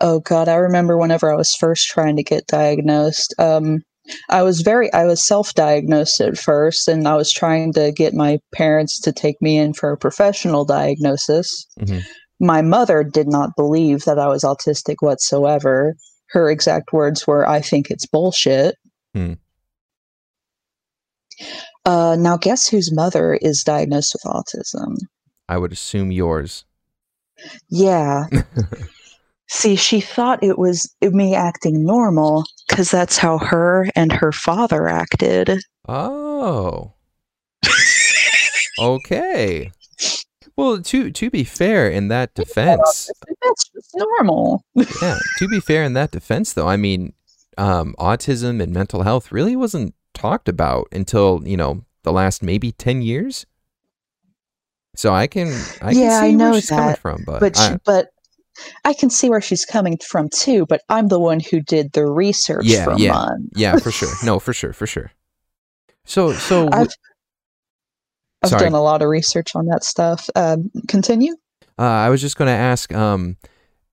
[SPEAKER 2] oh God, I remember whenever I was first trying to get diagnosed. Um, I was very, I was self diagnosed at first, and I was trying to get my parents to take me in for a professional diagnosis. Mm-hmm my mother did not believe that I was autistic whatsoever. Her exact words were, I think it's bullshit. Hmm. Uh, now, guess whose mother is diagnosed with autism?
[SPEAKER 1] I would assume yours.
[SPEAKER 2] Yeah. See, she thought it was me acting normal because that's how her and her father acted.
[SPEAKER 1] Oh. okay. Well, to to be fair, in that defense,
[SPEAKER 2] that's normal.
[SPEAKER 1] yeah, to be fair, in that defense, though, I mean, um, autism and mental health really wasn't talked about until you know the last maybe ten years. So I can, I
[SPEAKER 2] yeah,
[SPEAKER 1] can see
[SPEAKER 2] I know
[SPEAKER 1] where she's
[SPEAKER 2] that,
[SPEAKER 1] coming from, but
[SPEAKER 2] but
[SPEAKER 1] I,
[SPEAKER 2] but I can see where she's coming from too, but I'm the one who did the research
[SPEAKER 1] Yeah,
[SPEAKER 2] for
[SPEAKER 1] yeah. Yeah, for sure. No, for sure, for sure. So, so
[SPEAKER 2] I've, I've
[SPEAKER 1] Sorry.
[SPEAKER 2] done a lot of research on that stuff. Um, continue.
[SPEAKER 1] Uh, I was just going to ask, um,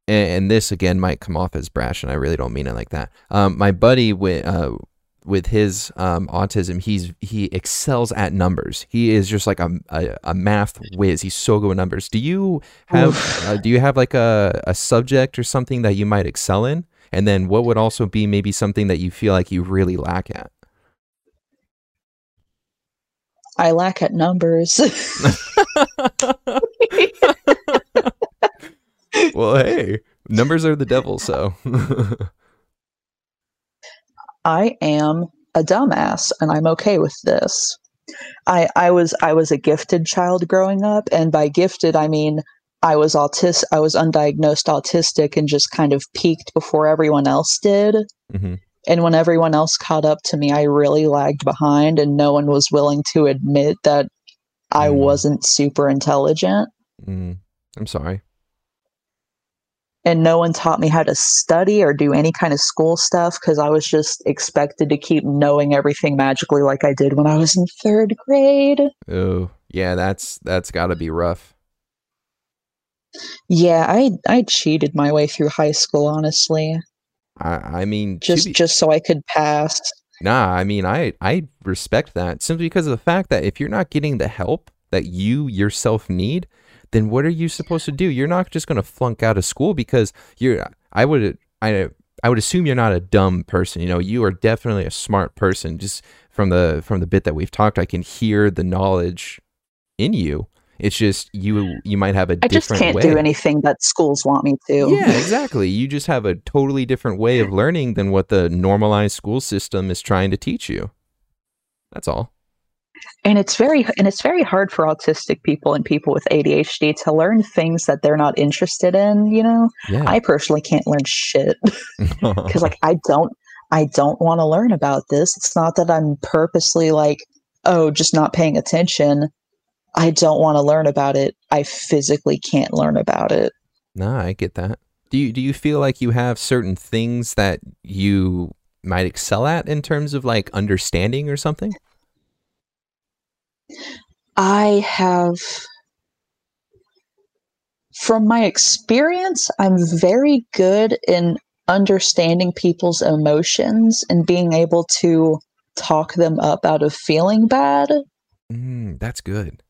[SPEAKER 1] and, and this again might come off as brash, and I really don't mean it like that. Um, my buddy with uh, with his um, autism, he's he excels at numbers. He is just like a, a, a math whiz. He's so good with numbers. Do you have uh, do you have like a, a subject or something that you might excel in? And then what would also be maybe something that you feel like you really lack at?
[SPEAKER 2] I lack at numbers.
[SPEAKER 1] well, hey, numbers are the devil, so.
[SPEAKER 2] I am a dumbass and I'm okay with this. I I was I was a gifted child growing up and by gifted I mean I was autis I was undiagnosed autistic and just kind of peaked before everyone else did.
[SPEAKER 1] Mhm.
[SPEAKER 2] And when everyone else caught up to me, I really lagged behind and no one was willing to admit that I
[SPEAKER 1] Mm.
[SPEAKER 2] wasn't super intelligent
[SPEAKER 1] Mm, I'm sorry.
[SPEAKER 2] and no one taught me how to study or do any kind of school stuff because I was just expected to keep knowing everything magically like I did when I was in third grade.
[SPEAKER 1] Oh, yeah, that's that's got to be rough.
[SPEAKER 2] Yeah, I I cheated my way through high school, honestly,
[SPEAKER 1] I I mean,
[SPEAKER 2] just
[SPEAKER 1] be-
[SPEAKER 2] just so I could pass.
[SPEAKER 1] nah. I mean, I I respect that simply because of the fact that if you're not getting the help that you yourself need, then what are you supposed to do? You're not just going to flunk out of school because you're. I would I I would assume you're not a dumb person. You know, you are definitely a smart person. Just from the from the bit that we've talked, I can hear the knowledge in you. It's just you you might have a
[SPEAKER 2] I just can't
[SPEAKER 1] way.
[SPEAKER 2] do anything that schools want me to.
[SPEAKER 1] Yeah, exactly. You just have a totally different way of learning than what the normalized school system is trying to teach you. That's all.
[SPEAKER 2] And it's very and it's very hard for autistic people and people with ADHD to learn things that they're not interested in, you know?
[SPEAKER 1] Yeah.
[SPEAKER 2] I personally can't learn shit because like I don't I don't want to learn about this. It's not that I'm purposely like, oh, just not paying attention. I don't want to learn about it. I physically can't learn about it.
[SPEAKER 1] nah, I get that. Do you do you feel like you have certain things that you might excel at in terms of like understanding or something?
[SPEAKER 2] I have from my experience, I'm very good in understanding people's emotions and being able to talk them up out of feeling bad.
[SPEAKER 1] Mm, that's good.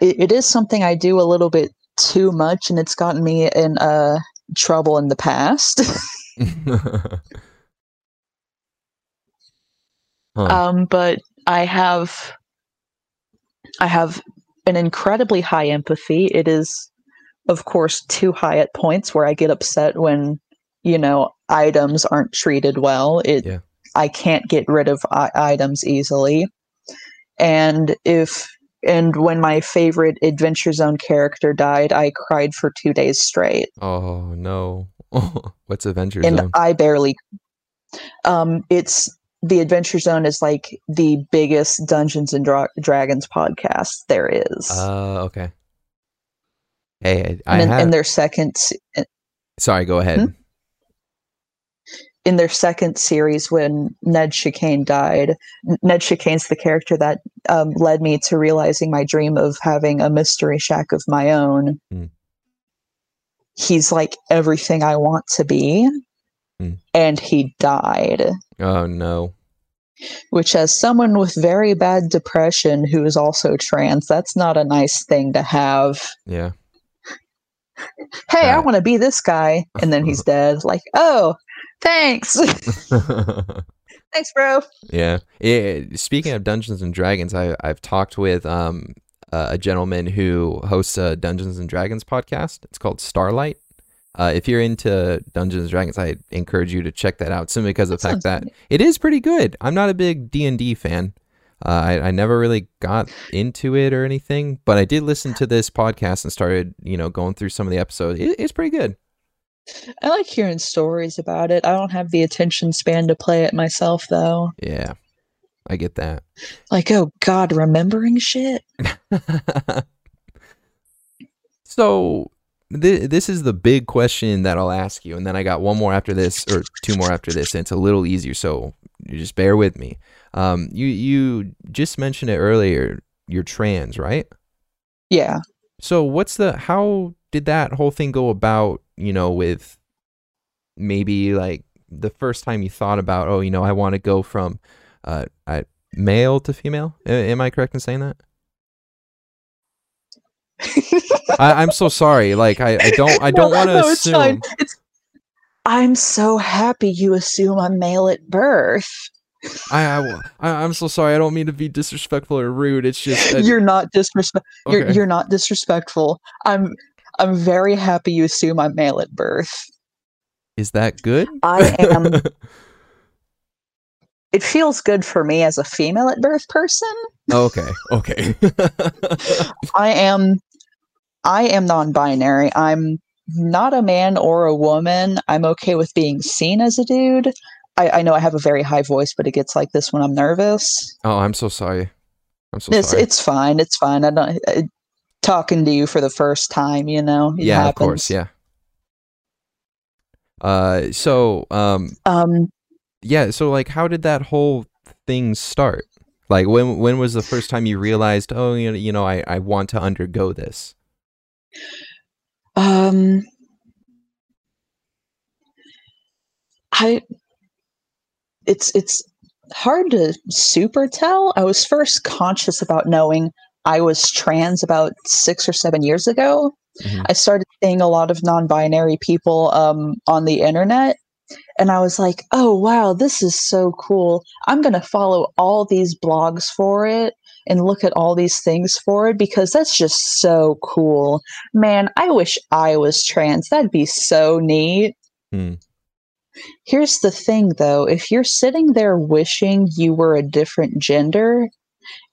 [SPEAKER 2] It, it is something I do a little bit too much, and it's gotten me in uh, trouble in the past.
[SPEAKER 1] Huh.
[SPEAKER 2] um, but I have, I have an incredibly high empathy. It is, of course, too high at points where I get upset when, you know, items aren't treated well. It,
[SPEAKER 1] Yeah.
[SPEAKER 2] I can't get rid of I- items easily, and if and when my favorite Adventure Zone character died, I cried for two days straight,
[SPEAKER 1] oh no. What's
[SPEAKER 2] Adventure
[SPEAKER 1] Zone?
[SPEAKER 2] And I barely. Um, it's the Adventure Zone is like the biggest Dungeons and Dra- Dragons podcast there is.
[SPEAKER 1] Uh, okay. Hey, I, I
[SPEAKER 2] and in,
[SPEAKER 1] have.
[SPEAKER 2] in their second
[SPEAKER 1] sorry, go ahead.
[SPEAKER 2] Hmm? In their second series when Ned Chicane died, Ned Chicane's the character that um, led me to realizing my dream of having a mystery shack of my own.
[SPEAKER 1] Hmm.
[SPEAKER 2] He's like everything I want to be,
[SPEAKER 1] Hmm.
[SPEAKER 2] and he died.
[SPEAKER 1] Oh no.
[SPEAKER 2] Which, as someone with very bad depression who is also trans, that's not a nice thing to have.
[SPEAKER 1] Yeah.
[SPEAKER 2] Hey, I want to be this guy, and then he's dead. Like, oh, thanks, thanks, bro.
[SPEAKER 1] Yeah. Eh, speaking of Dungeons and Dragons, I I've talked with um uh, a gentleman who hosts a Dungeons and Dragons podcast. It's called Starlight. Uh, if you're into Dungeons and Dragons, I encourage you to check that out. Simply because of the fact that it is pretty good. I'm not a big D and D fan. Uh, I, I never really got into it or anything, but I did listen to this podcast and started, you know, going through some of the episodes. It, it's pretty good.
[SPEAKER 2] I like hearing stories about it. I don't have the attention span to play it myself, though.
[SPEAKER 1] Yeah, I get that.
[SPEAKER 2] Like, oh God, remembering shit.
[SPEAKER 1] so th- this is the big question that I'll ask you, and then I got one more after this, or two more after this, and it's a little easier. So you just bear with me. Um, you you just mentioned it earlier. You're trans, right?
[SPEAKER 2] Yeah.
[SPEAKER 1] So what's the how did that whole thing go about? You know, with maybe like the first time you thought about, oh, you know, I want to go from uh, uh, male to female. A- am I correct in saying that? I, I'm so sorry. Like I, I don't I don't
[SPEAKER 2] No,
[SPEAKER 1] want to
[SPEAKER 2] no, it's
[SPEAKER 1] assume.
[SPEAKER 2] fine. It's. I'm so happy you assume I'm male at birth.
[SPEAKER 1] I, I I- I'm so sorry. I don't mean to be disrespectful or rude. It's just that-
[SPEAKER 2] you're not disrespect. You're you're not disrespectful. I'm I'm very happy you assume I'm male at birth.
[SPEAKER 1] is that good?
[SPEAKER 2] I am. it feels good for me as a female at birth person.
[SPEAKER 1] okay. Okay.
[SPEAKER 2] I am I am non-binary. I'm not a man or a woman. I'm okay with being seen as a dude. I, I know I have a very high voice, but it gets like this when I'm nervous.
[SPEAKER 1] oh, I'm so sorry. I'm so
[SPEAKER 2] It's
[SPEAKER 1] sorry.
[SPEAKER 2] it's fine. It's fine. I don't uh, talking to you for the first time. You know. It
[SPEAKER 1] yeah, of course. Yeah. Uh, so um,
[SPEAKER 2] Um.
[SPEAKER 1] yeah. So like, how did that whole thing start? Like, when when was the first time you realized, oh, you know, you know, I I want to undergo this?
[SPEAKER 2] Um. I. It's it's hard to super tell. I was first conscious about knowing I was trans about six or seven years ago.
[SPEAKER 1] Mhm.
[SPEAKER 2] I started seeing a lot of non-binary people um, on the internet, and I was like, "Oh wow, this is so cool! I'm gonna follow all these blogs for it and look at all these things for it because that's just so cool, man! I wish I was trans. That'd be so neat."
[SPEAKER 1] Hmm.
[SPEAKER 2] Here's the thing, though: if you're sitting there wishing you were a different gender,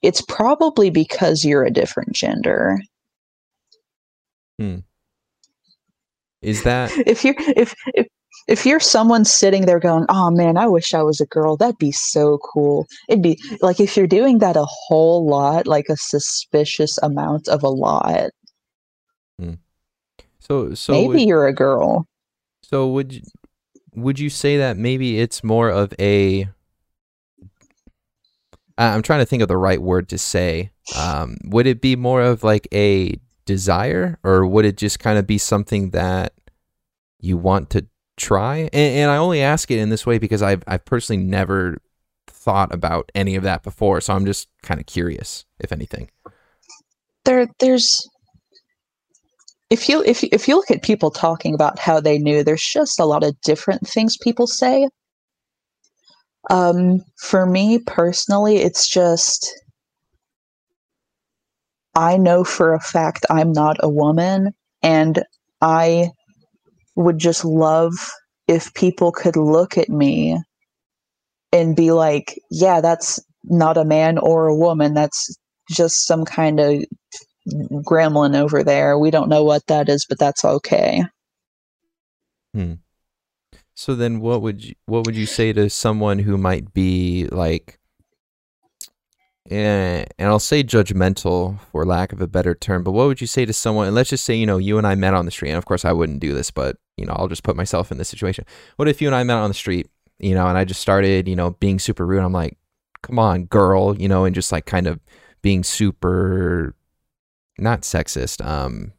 [SPEAKER 2] it's probably because you're a different gender. Hmm.
[SPEAKER 1] Is that
[SPEAKER 2] if you're if if if you're someone sitting there going, "Oh man, I wish I was a girl. That'd be so cool." It'd be like if you're doing that a whole lot, like a suspicious amount of a lot. Hmm.
[SPEAKER 1] so? So
[SPEAKER 2] maybe
[SPEAKER 1] would-
[SPEAKER 2] you're a girl.
[SPEAKER 1] So would you, would you say that maybe it's more of a I- I'm trying to think of the right word to say. Um, would it be more of like a desire, or would it just kind of be something that you want to try? And, and I only ask it in this way because I've I've personally never thought about any of that before, so I'm just kind of curious, if anything.
[SPEAKER 2] There, there's. If you if if you look at people talking about how they knew, there's just a lot of different things people say. Um, for me personally, it's just I know for a fact I'm not a woman, and I would just love if people could look at me and be like, yeah, that's not a man or a woman. That's just some kind of gremlin over there. We don't know what that is, but that's okay.
[SPEAKER 1] So then, what would you what would you say to someone who might be like, eh, and I'll say judgmental for lack of a better term, but what would you say to someone? And let's just say you know you and I met on the street, and of course I wouldn't do this, but you know I'll just put myself in this situation. What if you and I met on the street, you know, and I just started, you know, being super rude? I'm like, come on, girl, you know, and just like kind of being super, not sexist, um,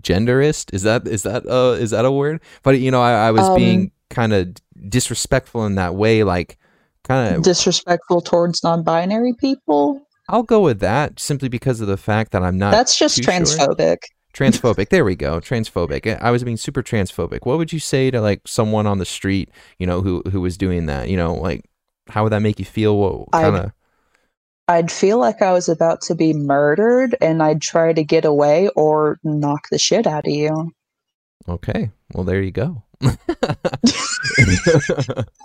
[SPEAKER 1] genderist. Is that is that uh is that a word? But you know, I, I was
[SPEAKER 2] Um,
[SPEAKER 1] being kind of disrespectful in that way, like kind of.
[SPEAKER 2] Disrespectful towards non-binary people.
[SPEAKER 1] I'll go with that simply because of the fact that I'm not
[SPEAKER 2] That's just
[SPEAKER 1] too sure.
[SPEAKER 2] transphobic.
[SPEAKER 1] transphobic. there we go, transphobic. I- I was being super transphobic. What would you say to like someone on the street, you know, who who was doing that? You know, like how would that make you feel? What kind of?
[SPEAKER 2] I'd feel like I was about to be murdered and I'd try to get away or knock the shit out of you.
[SPEAKER 1] Okay, well there you go.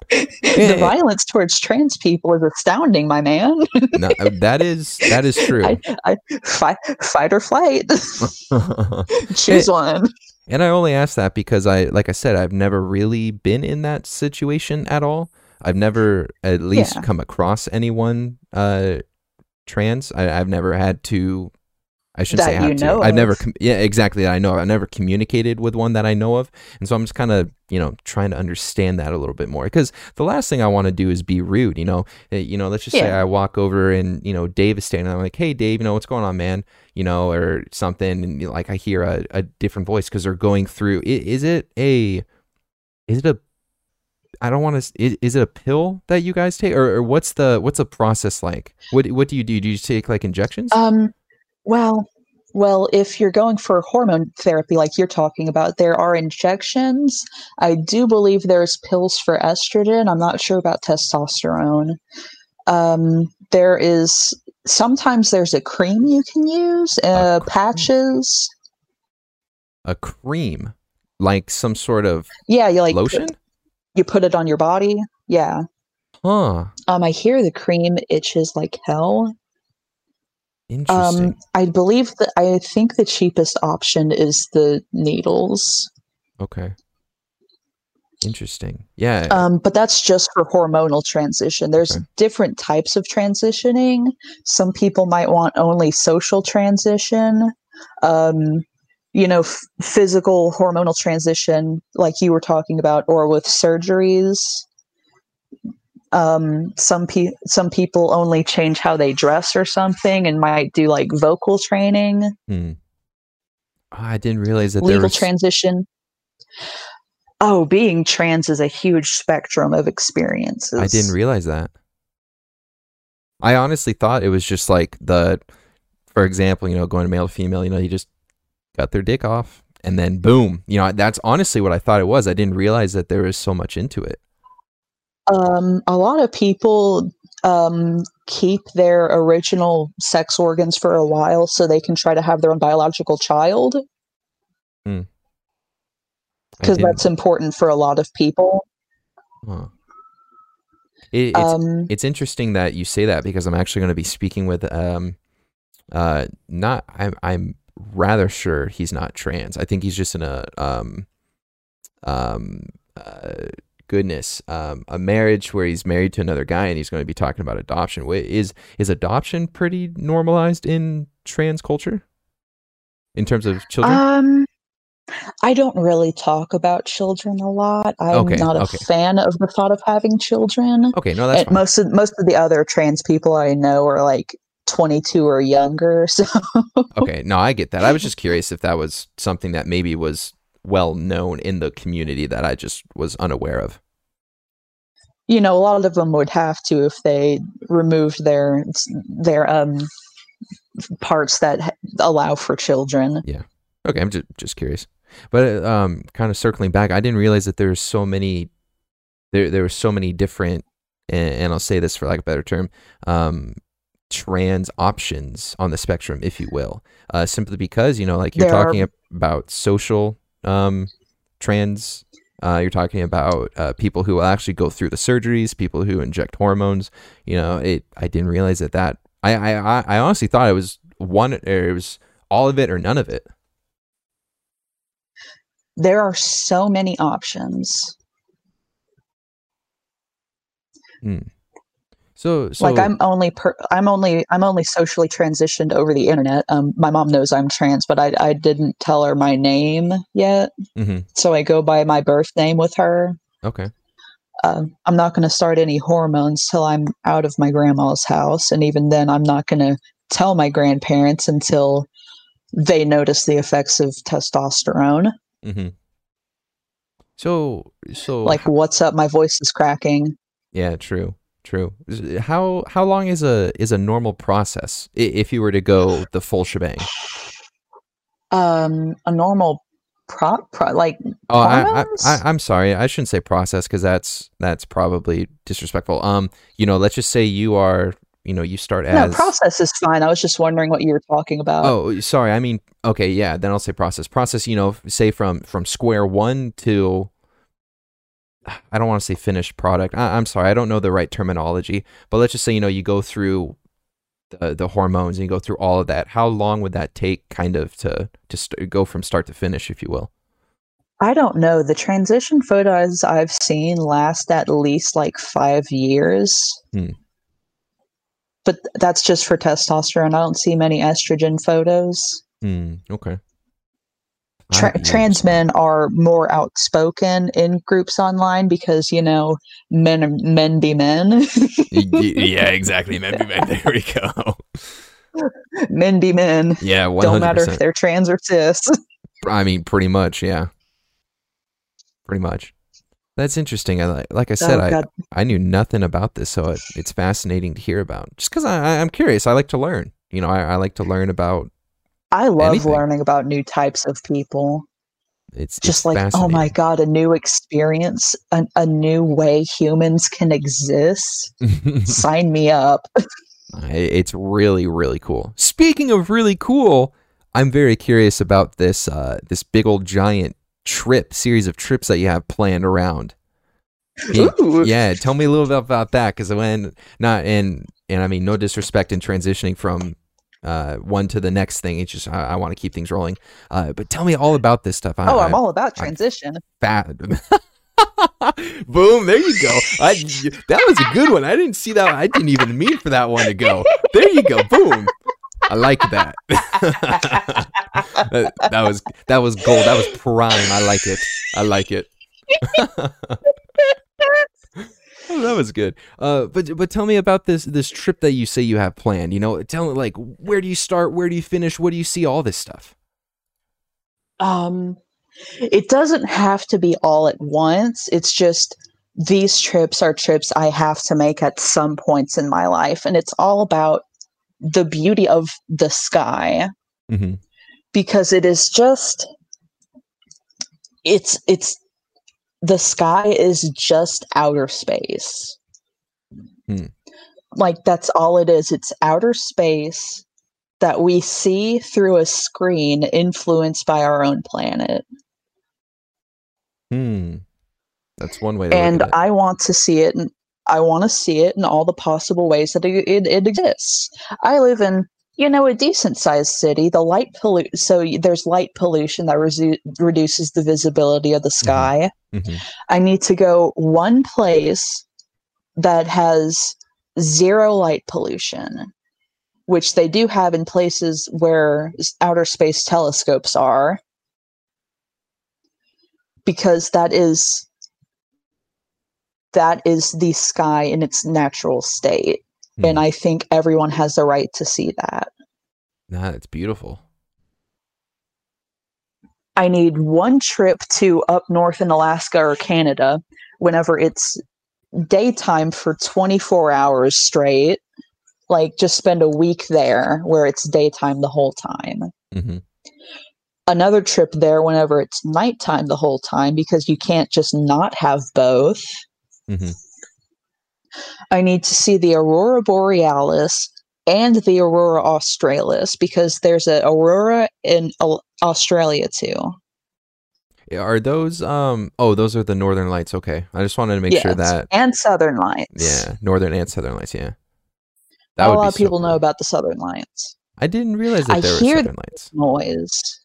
[SPEAKER 2] the violence towards trans people is astounding, my man.
[SPEAKER 1] No, that is that is true.
[SPEAKER 2] I, I fight, fight or flight. Choose one.
[SPEAKER 1] And I only ask that because I, like I said, I've never really been in that situation at all. I've never at least
[SPEAKER 2] Yeah.
[SPEAKER 1] come across anyone uh, trans. I, I've never had to I shouldn't say have
[SPEAKER 2] you
[SPEAKER 1] to. I've never, com- yeah, exactly. I know. I've never communicated with one that I know of, and so I'm just kind of, you know, trying to understand that a little bit more. Because the last thing I want to do is be rude. You know, Eh, you know. Let's just say I walk over and you know Dave is standing. I'm like, hey, Dave, you know what's going on, man? You know, or something, and like I hear a, a different voice because they're going through. Is it a, is it a I don't want to. Is, is it a pill that you guys take, or, or what's the what's the process like? What what do you do? Do you take like injections?
[SPEAKER 2] Um, well, well, if you're going for hormone therapy, like you're talking about, there are injections. I do believe there's pills for estrogen. I'm not sure about testosterone. Um, there is sometimes there's a cream you can use, uh,
[SPEAKER 1] cream.
[SPEAKER 2] patches.
[SPEAKER 1] a cream, like some sort of
[SPEAKER 2] Yeah, you like
[SPEAKER 1] lotion?
[SPEAKER 2] you put it on your body. Yeah.
[SPEAKER 1] Huh.
[SPEAKER 2] Um, I hear the cream itches like hell.
[SPEAKER 1] Interesting.
[SPEAKER 2] Um, I believe that I think the cheapest option is the needles.
[SPEAKER 1] okay. Interesting. Yeah.
[SPEAKER 2] Um, but that's just for hormonal transition. There's
[SPEAKER 1] Okay.
[SPEAKER 2] different types of transitioning. Some people might want only social transition. Um, you know, f- physical hormonal transition, like you were talking about, or with surgeries. Um, some pe- some people only change how they dress or something, and might do like vocal training,
[SPEAKER 1] Hmm. Ah, I didn't realize that there
[SPEAKER 2] legal
[SPEAKER 1] was.
[SPEAKER 2] transition. Oh, being trans is a huge spectrum of experiences.
[SPEAKER 1] I didn't realize that. I honestly thought it was just like the, for example, you know, going to male to female. You know, you just cut their dick off, and then boom. You know, that's honestly what I thought it was. I didn't realize that there was so much into it.
[SPEAKER 2] Um, a lot of people um, keep their original sex organs for a while so they can try to have their own biological child because
[SPEAKER 1] didn't-
[SPEAKER 2] that's important for a lot of people.
[SPEAKER 1] huh. It, it's
[SPEAKER 2] Um,
[SPEAKER 1] it's interesting that you say that because I'm actually going to be speaking with um uh not I'm I'm rather sure he's not trans. I think he's just in a um um uh goodness um a marriage where he's married to another guy and he's going to be talking about adoption. Is is adoption pretty normalized in trans culture in terms of children?
[SPEAKER 2] um, I don't really talk about children a lot. I'm
[SPEAKER 1] Okay,
[SPEAKER 2] not a
[SPEAKER 1] okay.
[SPEAKER 2] fan of the thought of having children.
[SPEAKER 1] okay, no, that's
[SPEAKER 2] most of most of the other trans people I know are like 22 or younger. So
[SPEAKER 1] Okay, no, I get that. I was just curious if that was something that maybe was well known in the community that I just was unaware of.
[SPEAKER 2] You know, a lot of them would have to if they removed their their um parts that allow for children. Yeah.
[SPEAKER 1] Okay, I'm just just curious. But um, kind of circling back, I didn't realize that there's so many. There there were so many different, and, and I'll say this for lack of a better term, um, trans options on the spectrum, if you will. Uh, simply because you know, like you're
[SPEAKER 2] There are-
[SPEAKER 1] talking about social um, trans. Uh, you're talking about uh, people who will actually go through the surgeries, people who inject hormones. You know, it. I didn't realize that that. I I I- honestly thought it was one. Or it was all of it or none of it.
[SPEAKER 2] There are so many options.
[SPEAKER 1] So, so
[SPEAKER 2] like I'm only per- I'm only I'm only socially transitioned over the internet. Um, my mom knows I'm trans, but I I didn't tell her my name yet,
[SPEAKER 1] Mm-hmm.
[SPEAKER 2] so I go by my birth name with her.
[SPEAKER 1] okay.
[SPEAKER 2] Um, I'm not going to start any hormones till I'm out of my grandma's house, and even then, I'm not going to tell my grandparents until they notice the effects of testosterone.
[SPEAKER 1] Mm-hmm. So, so
[SPEAKER 2] Like, what's up? My voice is cracking.
[SPEAKER 1] yeah, true, true. How how long is a is a normal process if you were to go the full shebang?
[SPEAKER 2] Um, a normal pro, pro like
[SPEAKER 1] Oh, I, I, I'm sorry. I shouldn't say process because that's that's probably disrespectful. Um, you know, let's just say you are, you know, you start as.
[SPEAKER 2] no process is fine. I was just wondering what you were talking about.
[SPEAKER 1] Oh, sorry. I mean, okay, yeah. Then I'll say process. Process. You know, say from from square one to. I don't want to say finished product. I, I'm sorry. I don't know the right terminology. But let's just say you know you go through the the hormones and you go through all of that. How long would that take, kind of, to to st- go from start to finish, if you will?
[SPEAKER 2] I don't know. The transition photos I've seen last at least like five years.
[SPEAKER 1] Hmm.
[SPEAKER 2] but that's just for testosterone. I don't see many estrogen photos.
[SPEAKER 1] Hmm. Okay.
[SPEAKER 2] Tra- trans men are more outspoken in groups online because you know men are- men be men,
[SPEAKER 1] yeah, exactly. Men be men. there we go.
[SPEAKER 2] men be men.
[SPEAKER 1] Yeah, one
[SPEAKER 2] Don't matter if they're trans or cis.
[SPEAKER 1] I mean, pretty much. Yeah, pretty much. That's interesting. I like I said,
[SPEAKER 2] Oh,
[SPEAKER 1] I I knew nothing about this, so it, it's fascinating to hear about. Just because I I'm curious, I like to learn. You know, I, I like to learn about.
[SPEAKER 2] I love
[SPEAKER 1] anything.
[SPEAKER 2] learning about new types of people.
[SPEAKER 1] It's
[SPEAKER 2] Just
[SPEAKER 1] it's
[SPEAKER 2] like, oh my god, a new experience, a, a new way humans can exist. Sign me up.
[SPEAKER 1] It's really really cool. Speaking of really cool, I'm very curious about this uh this big old giant trip series of trips that you have planned around. Yeah,
[SPEAKER 2] Ooh.
[SPEAKER 1] yeah, tell me a little bit about that because when not and and I mean no disrespect in transitioning from uh one to the next thing. It's just I, I want to keep things rolling. Uh, but tell me all about this stuff. I,
[SPEAKER 2] Oh,
[SPEAKER 1] I,
[SPEAKER 2] I'm all about transition.
[SPEAKER 1] fat. Boom! There you go. I, that was a good one. I didn't see that. I didn't even mean for that one to go. There you go. Boom. I like that. that. that was that was gold. That was prime. I like it. I like it. Oh, that was good. Uh, but but tell me about this this trip that you say you have planned. You know, tell me like where do you start? Where do you finish? What do you see? All this stuff.
[SPEAKER 2] Um, it doesn't have to be all at once. It's just these trips are trips I have to make at some points in my life, and it's all about the beauty of the sky
[SPEAKER 1] hmm
[SPEAKER 2] because it is just it's it's the sky is just outer space.
[SPEAKER 1] Hmm.
[SPEAKER 2] Like that's all it is. It's outer space that we see through a screen influenced by our own planet.
[SPEAKER 1] Hmm. That's one way
[SPEAKER 2] and
[SPEAKER 1] look at it.
[SPEAKER 2] I want to see it, and I want to see it in all the possible ways that it, it, it exists. I live in, you know, a decent sized city. The light pollu- so there's light pollution that resu- reduces the visibility of the sky.
[SPEAKER 1] Mhm.
[SPEAKER 2] I need to go one place that has zero light pollution, which they do have in places where outer space telescopes are, because that is that is the sky in its natural state.
[SPEAKER 1] Hmm.
[SPEAKER 2] And I think everyone has the right to see that.
[SPEAKER 1] Nah, it's beautiful.
[SPEAKER 2] I need one trip to up north in Alaska or Canada whenever it's daytime for 24 hours straight. Like just spend a week there where it's daytime the whole time.
[SPEAKER 1] hmm
[SPEAKER 2] Another trip there whenever it's nighttime the whole time because you can't just not have both.
[SPEAKER 1] hmm
[SPEAKER 2] I need to see the aurora borealis and the aurora australis because there's an aurora in Australia too.
[SPEAKER 1] Are those um? Oh, those are the Northern Lights. Okay, I just wanted to make sure that
[SPEAKER 2] and southern lights.
[SPEAKER 1] yeah, Northern and Southern Lights. Yeah,
[SPEAKER 2] Not a lot of
[SPEAKER 1] so
[SPEAKER 2] people know about the southern lights.
[SPEAKER 1] I didn't realize that
[SPEAKER 2] I
[SPEAKER 1] there were
[SPEAKER 2] hear
[SPEAKER 1] Southern Lights.
[SPEAKER 2] Noise.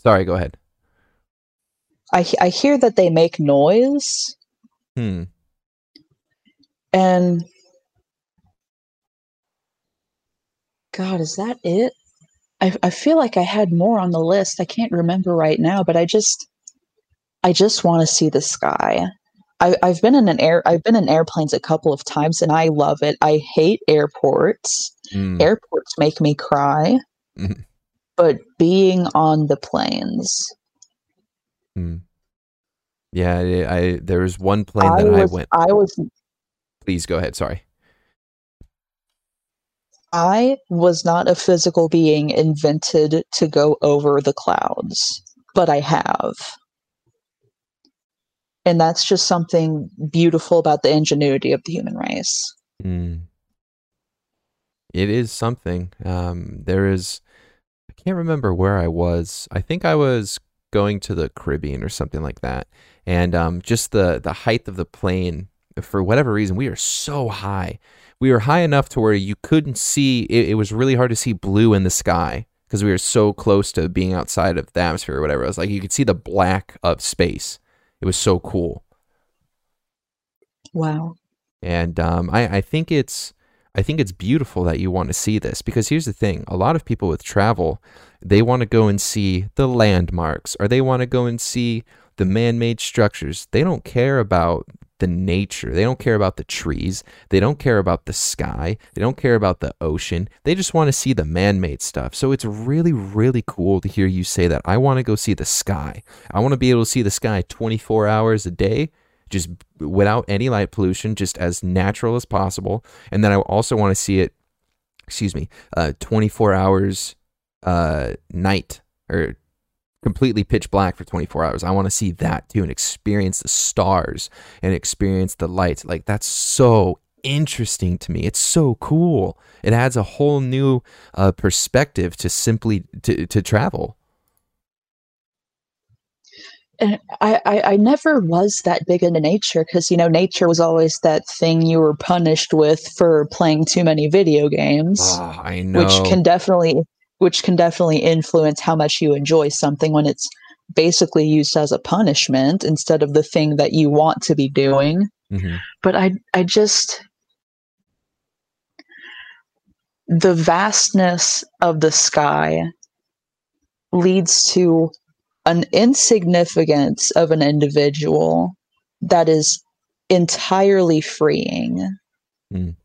[SPEAKER 1] Sorry, go ahead.
[SPEAKER 2] I I hear that they make noise
[SPEAKER 1] Hmm.
[SPEAKER 2] and God, is that it? I I feel like I had more on the list. I can't remember right now, but I just I just want to see the sky. I, I've been in an air I've been in airplanes a couple of times and I love it. I hate airports.
[SPEAKER 1] Mm.
[SPEAKER 2] Airports make me cry.
[SPEAKER 1] Mhm.
[SPEAKER 2] But being on the planes,
[SPEAKER 1] Mm. Yeah, I, I there was one plane
[SPEAKER 2] I
[SPEAKER 1] that I went.
[SPEAKER 2] I was
[SPEAKER 1] Please go ahead. Sorry.
[SPEAKER 2] I was not a physical being invented to go over the clouds, but I have. And that's just something beautiful about the ingenuity of the human race.
[SPEAKER 1] Mm. It is something. Um, there is. I can't remember where I was. I think I was going to the Caribbean or something like that, and um, just the the height of the plane. For whatever reason, we are so high. We were high enough to where you couldn't see. It, it was really hard to see blue in the sky because we were so close to being outside of the atmosphere or whatever. It was like you could see the black of space. It was so cool.
[SPEAKER 2] Wow.
[SPEAKER 1] And um, I, I think it's I think it's beautiful that you want to see this because here's the thing: a lot of people with travel, they want to go and see the landmarks, or they want to go and see the man-made structures. They don't care about the nature. They don't care about the trees. They don't care about the sky. They don't care about the ocean. They just want to see the man made stuff. So it's really, really cool to hear you say that. I want to go see the sky. I want to be able to see the sky 24 hours a day, just without any light pollution, just as natural as possible. And then I also want to see it, excuse me, uh, 24 hours uh, night or completely pitch black for 24 hours. I want to see that too and experience the stars and experience the lights. Like that's so interesting to me. It's so cool. It adds a whole new uh, perspective to simply to, to travel.
[SPEAKER 2] And I, I, I never was that big into nature because you know nature was always that thing you were punished with for playing too many video games.
[SPEAKER 1] Oh, I know.
[SPEAKER 2] Which can definitely which can definitely influence how much you enjoy something when it's basically used as a punishment instead of the thing that you want to be doing. Mm-hmm. But I I just the vastness of the sky leads to an insignificance of an individual that is entirely freeing. Mm.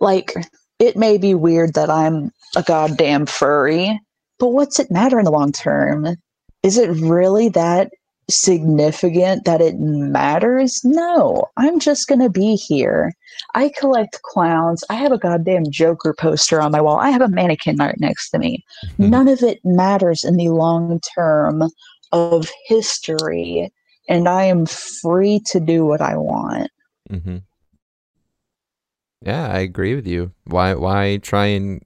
[SPEAKER 2] Like it may be weird that I'm a goddamn furry, but what's it matter in the long term? Is it really that significant that it matters? No, I'm just going to be here. I collect clowns. I have a goddamn Joker poster on my wall. I have a mannequin right next to me. Mm-hmm. None of it matters in the long term of history, and I am free to do what I want.
[SPEAKER 1] Mm-hmm. Yeah, I agree with you. Why why try and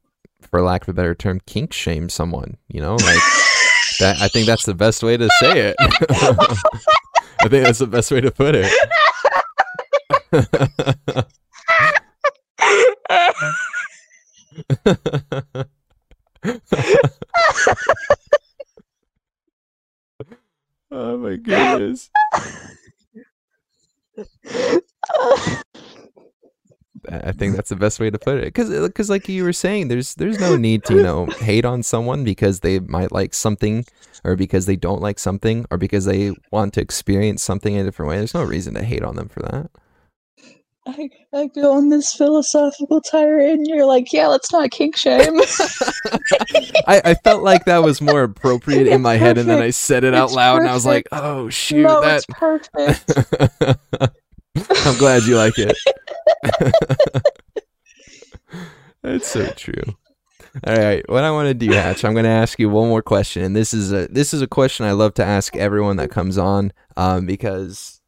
[SPEAKER 1] for lack of a better term kink shame someone, you know? Like that I think that's the best way to say it. I think that's the best way to put it. oh my goodness. I think that's the best way to put it. Because, because uh, like you were saying, there's there's no need to you know hate on someone because they might like something, or because they don't like something, or because they want to experience something in a different way. There's no reason to hate on them for that.
[SPEAKER 2] I, I go on this philosophical tirade, and you're like, "Yeah, let's not kink shame."
[SPEAKER 1] I, I felt like that was more appropriate in my perfect. head, and then I said it out loud, perfect. and I was like, "Oh shoot,
[SPEAKER 2] no,
[SPEAKER 1] that
[SPEAKER 2] perfect."
[SPEAKER 1] I'm glad you like it. That's so true. All right, what I want to do, Hatch, I'm going to ask you one more question, and this is a this is a question I love to ask everyone that comes on, um, because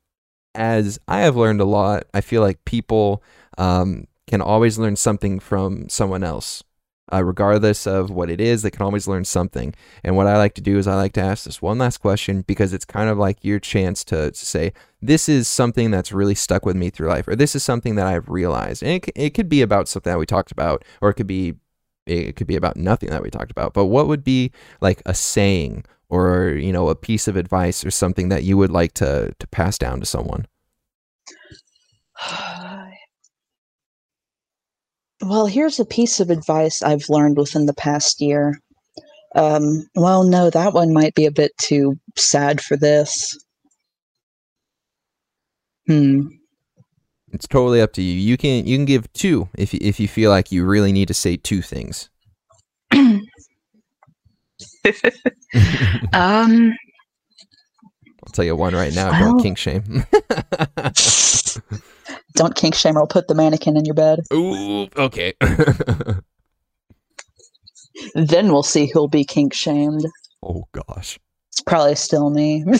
[SPEAKER 1] as I have learned a lot, I feel like people um, can always learn something from someone else uh, regardless of what it is, they can always learn something. And what I like to do is I like to ask this one last question because it's kind of like your chance to, to say, this is something that's really stuck with me through life, or this is something that I've realized. And it, it could be about something that we talked about, or it could be it could be about nothing that we talked about. But what would be like a saying or you know a piece of advice or something that you would like to to pass down to someone?
[SPEAKER 2] Well, here's a piece of advice I've learned within the past year. Um, well, no, that one might be a bit too sad for this. Hmm.
[SPEAKER 1] It's totally up to you. You can you can give two if if you feel like you really need to say two things.
[SPEAKER 2] um.
[SPEAKER 1] I'll tell you one right now. Don't kink shame.
[SPEAKER 2] Don't kink shame or I'll put the mannequin in your bed.
[SPEAKER 1] Ooh, okay.
[SPEAKER 2] then we'll see who'll be kink shamed.
[SPEAKER 1] Oh gosh.
[SPEAKER 2] It's probably still me.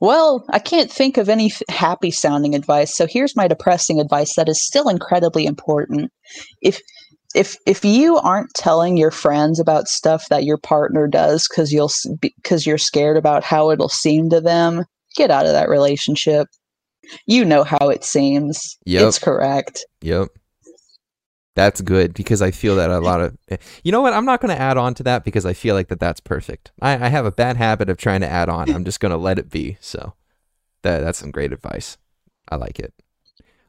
[SPEAKER 2] Well, I can't think of any f- happy sounding advice. So here's my depressing advice that is still incredibly important. If if if you aren't telling your friends about stuff that your partner does cuz you'll because you're scared about how it'll seem to them, get out of that relationship. You know how it seems. Yep. It's correct.
[SPEAKER 1] Yep. That's good because I feel that a lot of eh, you know what I'm not going to add on to that because I feel like that that's perfect. I, I have a bad habit of trying to add on. I'm just going to let it be. So that that's some great advice. I like it.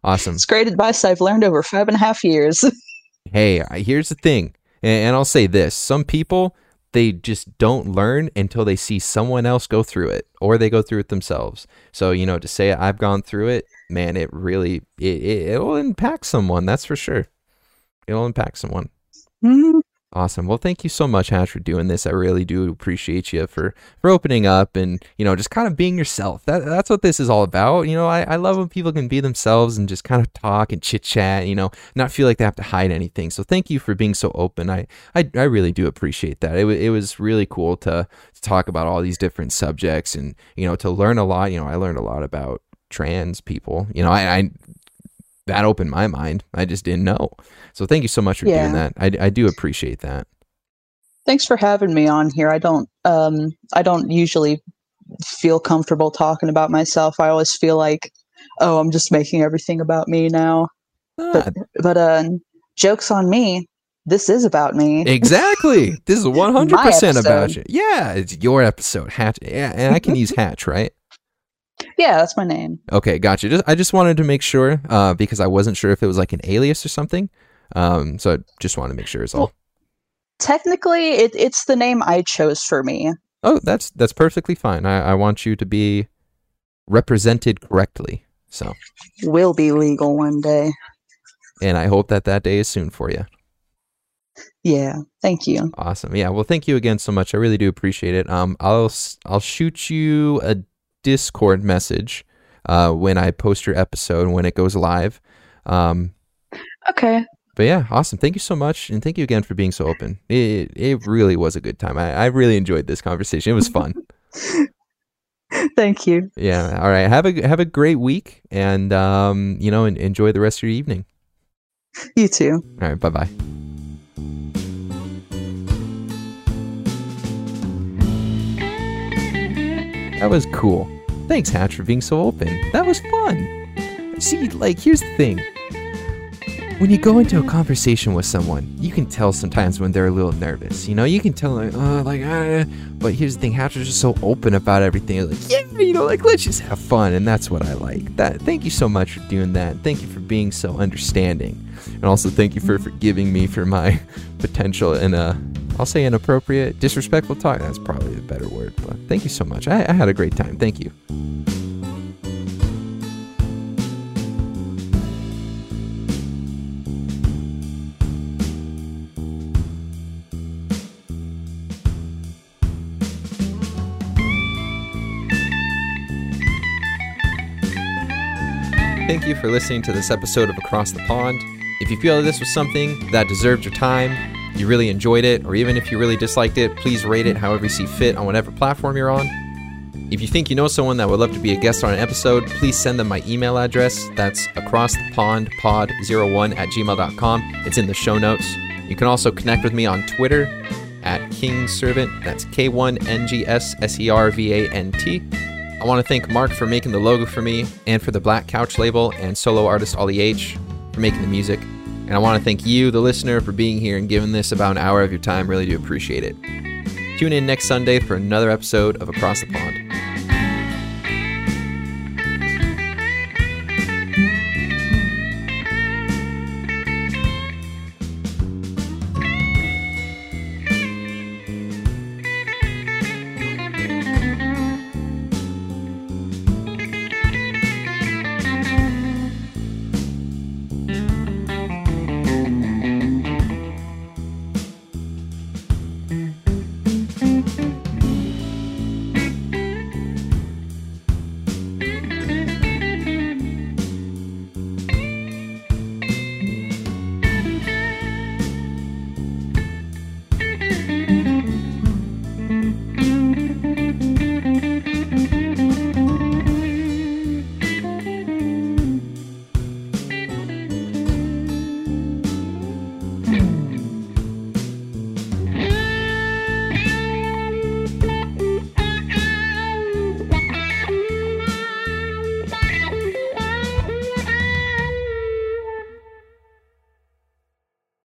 [SPEAKER 1] Awesome.
[SPEAKER 2] It's great advice I've learned over five and a half years.
[SPEAKER 1] hey, here's the thing, and, I'll say this: some people they just don't learn until they see someone else go through it, or they go through it themselves. So you know, to say I've gone through it, man, it really it, it it'll impact someone. That's for sure. It'll impact someone.
[SPEAKER 2] Mhm.
[SPEAKER 1] Awesome. Well, thank you so much, Hatch, for doing this. I really do appreciate you for for opening up and you know just kind of being yourself. That that's what this is all about. You know, I, I love when people can be themselves and just kind of talk and chit chat. You know, not feel like they have to hide anything. So thank you for being so open. I I, I really do appreciate that. It wa- it was really cool to, to talk about all these different subjects and you know to learn a lot. You know, I learned a lot about trans people. You know, I, I that opened my mind. I just didn't know. So thank you so much for
[SPEAKER 2] Yeah.
[SPEAKER 1] doing that. I, I do appreciate that.
[SPEAKER 2] Thanks for having me on here. I don't um I don't usually feel comfortable talking about myself. I always feel like, oh, I'm just making everything about me now.
[SPEAKER 1] Ah,
[SPEAKER 2] But uh jokes on me. This is about me.
[SPEAKER 1] exactly. This is 100% about you. Yeah, it's your episode. Hatch. Yeah, and I can use Hatch, right?
[SPEAKER 2] Yeah, that's my name.
[SPEAKER 1] Okay, gotcha. Just I just wanted to make sure uh, because I wasn't sure if it was like an alias or something. Um, so I just wanted to make sure is all.
[SPEAKER 2] Well- Technically, it, it's the name I chose for me.
[SPEAKER 1] Oh, that's that's perfectly fine. I, I want you to be represented correctly. So,
[SPEAKER 2] Will be legal one day.
[SPEAKER 1] and I hope that that day is soon for you.
[SPEAKER 2] Yeah, thank you.
[SPEAKER 1] Awesome. Yeah. Well, thank you again so much. I really do appreciate it. Um, I'll I'll shoot you a Discord message uh, when I post your episode when it goes live. Um,
[SPEAKER 2] Okay.
[SPEAKER 1] but yeah, awesome. Thank you so much, and thank you again for being so open. It it really was a good time. I, I really enjoyed this conversation. It was fun.
[SPEAKER 2] Thank you.
[SPEAKER 1] yeah. All right. Have a have a great week, and um, you know, enjoy the rest of your evening.
[SPEAKER 2] You too.
[SPEAKER 1] All right. Bye bye. That was cool. Thanks, Hatch, for being so open. That was fun. See, like, here's the thing. When you go into a conversation with someone, you can tell sometimes when they're a little nervous. You know, you can tell, like, uh, like, uh, but here's the thing, Hatch was just so open about everything. Like, yeah, you know, like, let's just have fun, and that's what I like. That. Thank you so much for doing that. Thank you for being so understanding, and also thank you for forgiving me for my potential in uh, I'll say inappropriate, disrespectful talk. That's probably a better word, but thank you so much. I, I had a great time. Thank you. Thank you for listening to this episode of Across the Pond. If you feel this was something that deserved your time, you really enjoyed it, or even if you really disliked it, please rate it however you see fit on whatever platform you're on. If you think you know someone that would love to be a guest on an episode, please send them my email address. That's acrossthepondpod01 at gmail.com. It's in the show notes. You can also connect with me on Twitter at Kingservant. That's K 1 N G S S E R V A N T. I want to thank Mark for making the logo for me and for the Black Couch label and solo artist Ollie H for making the music. And I want to thank you, the listener, for being here and giving this about an hour of your time. Really do appreciate it. Tune in next Sunday for another episode of Across the Pond.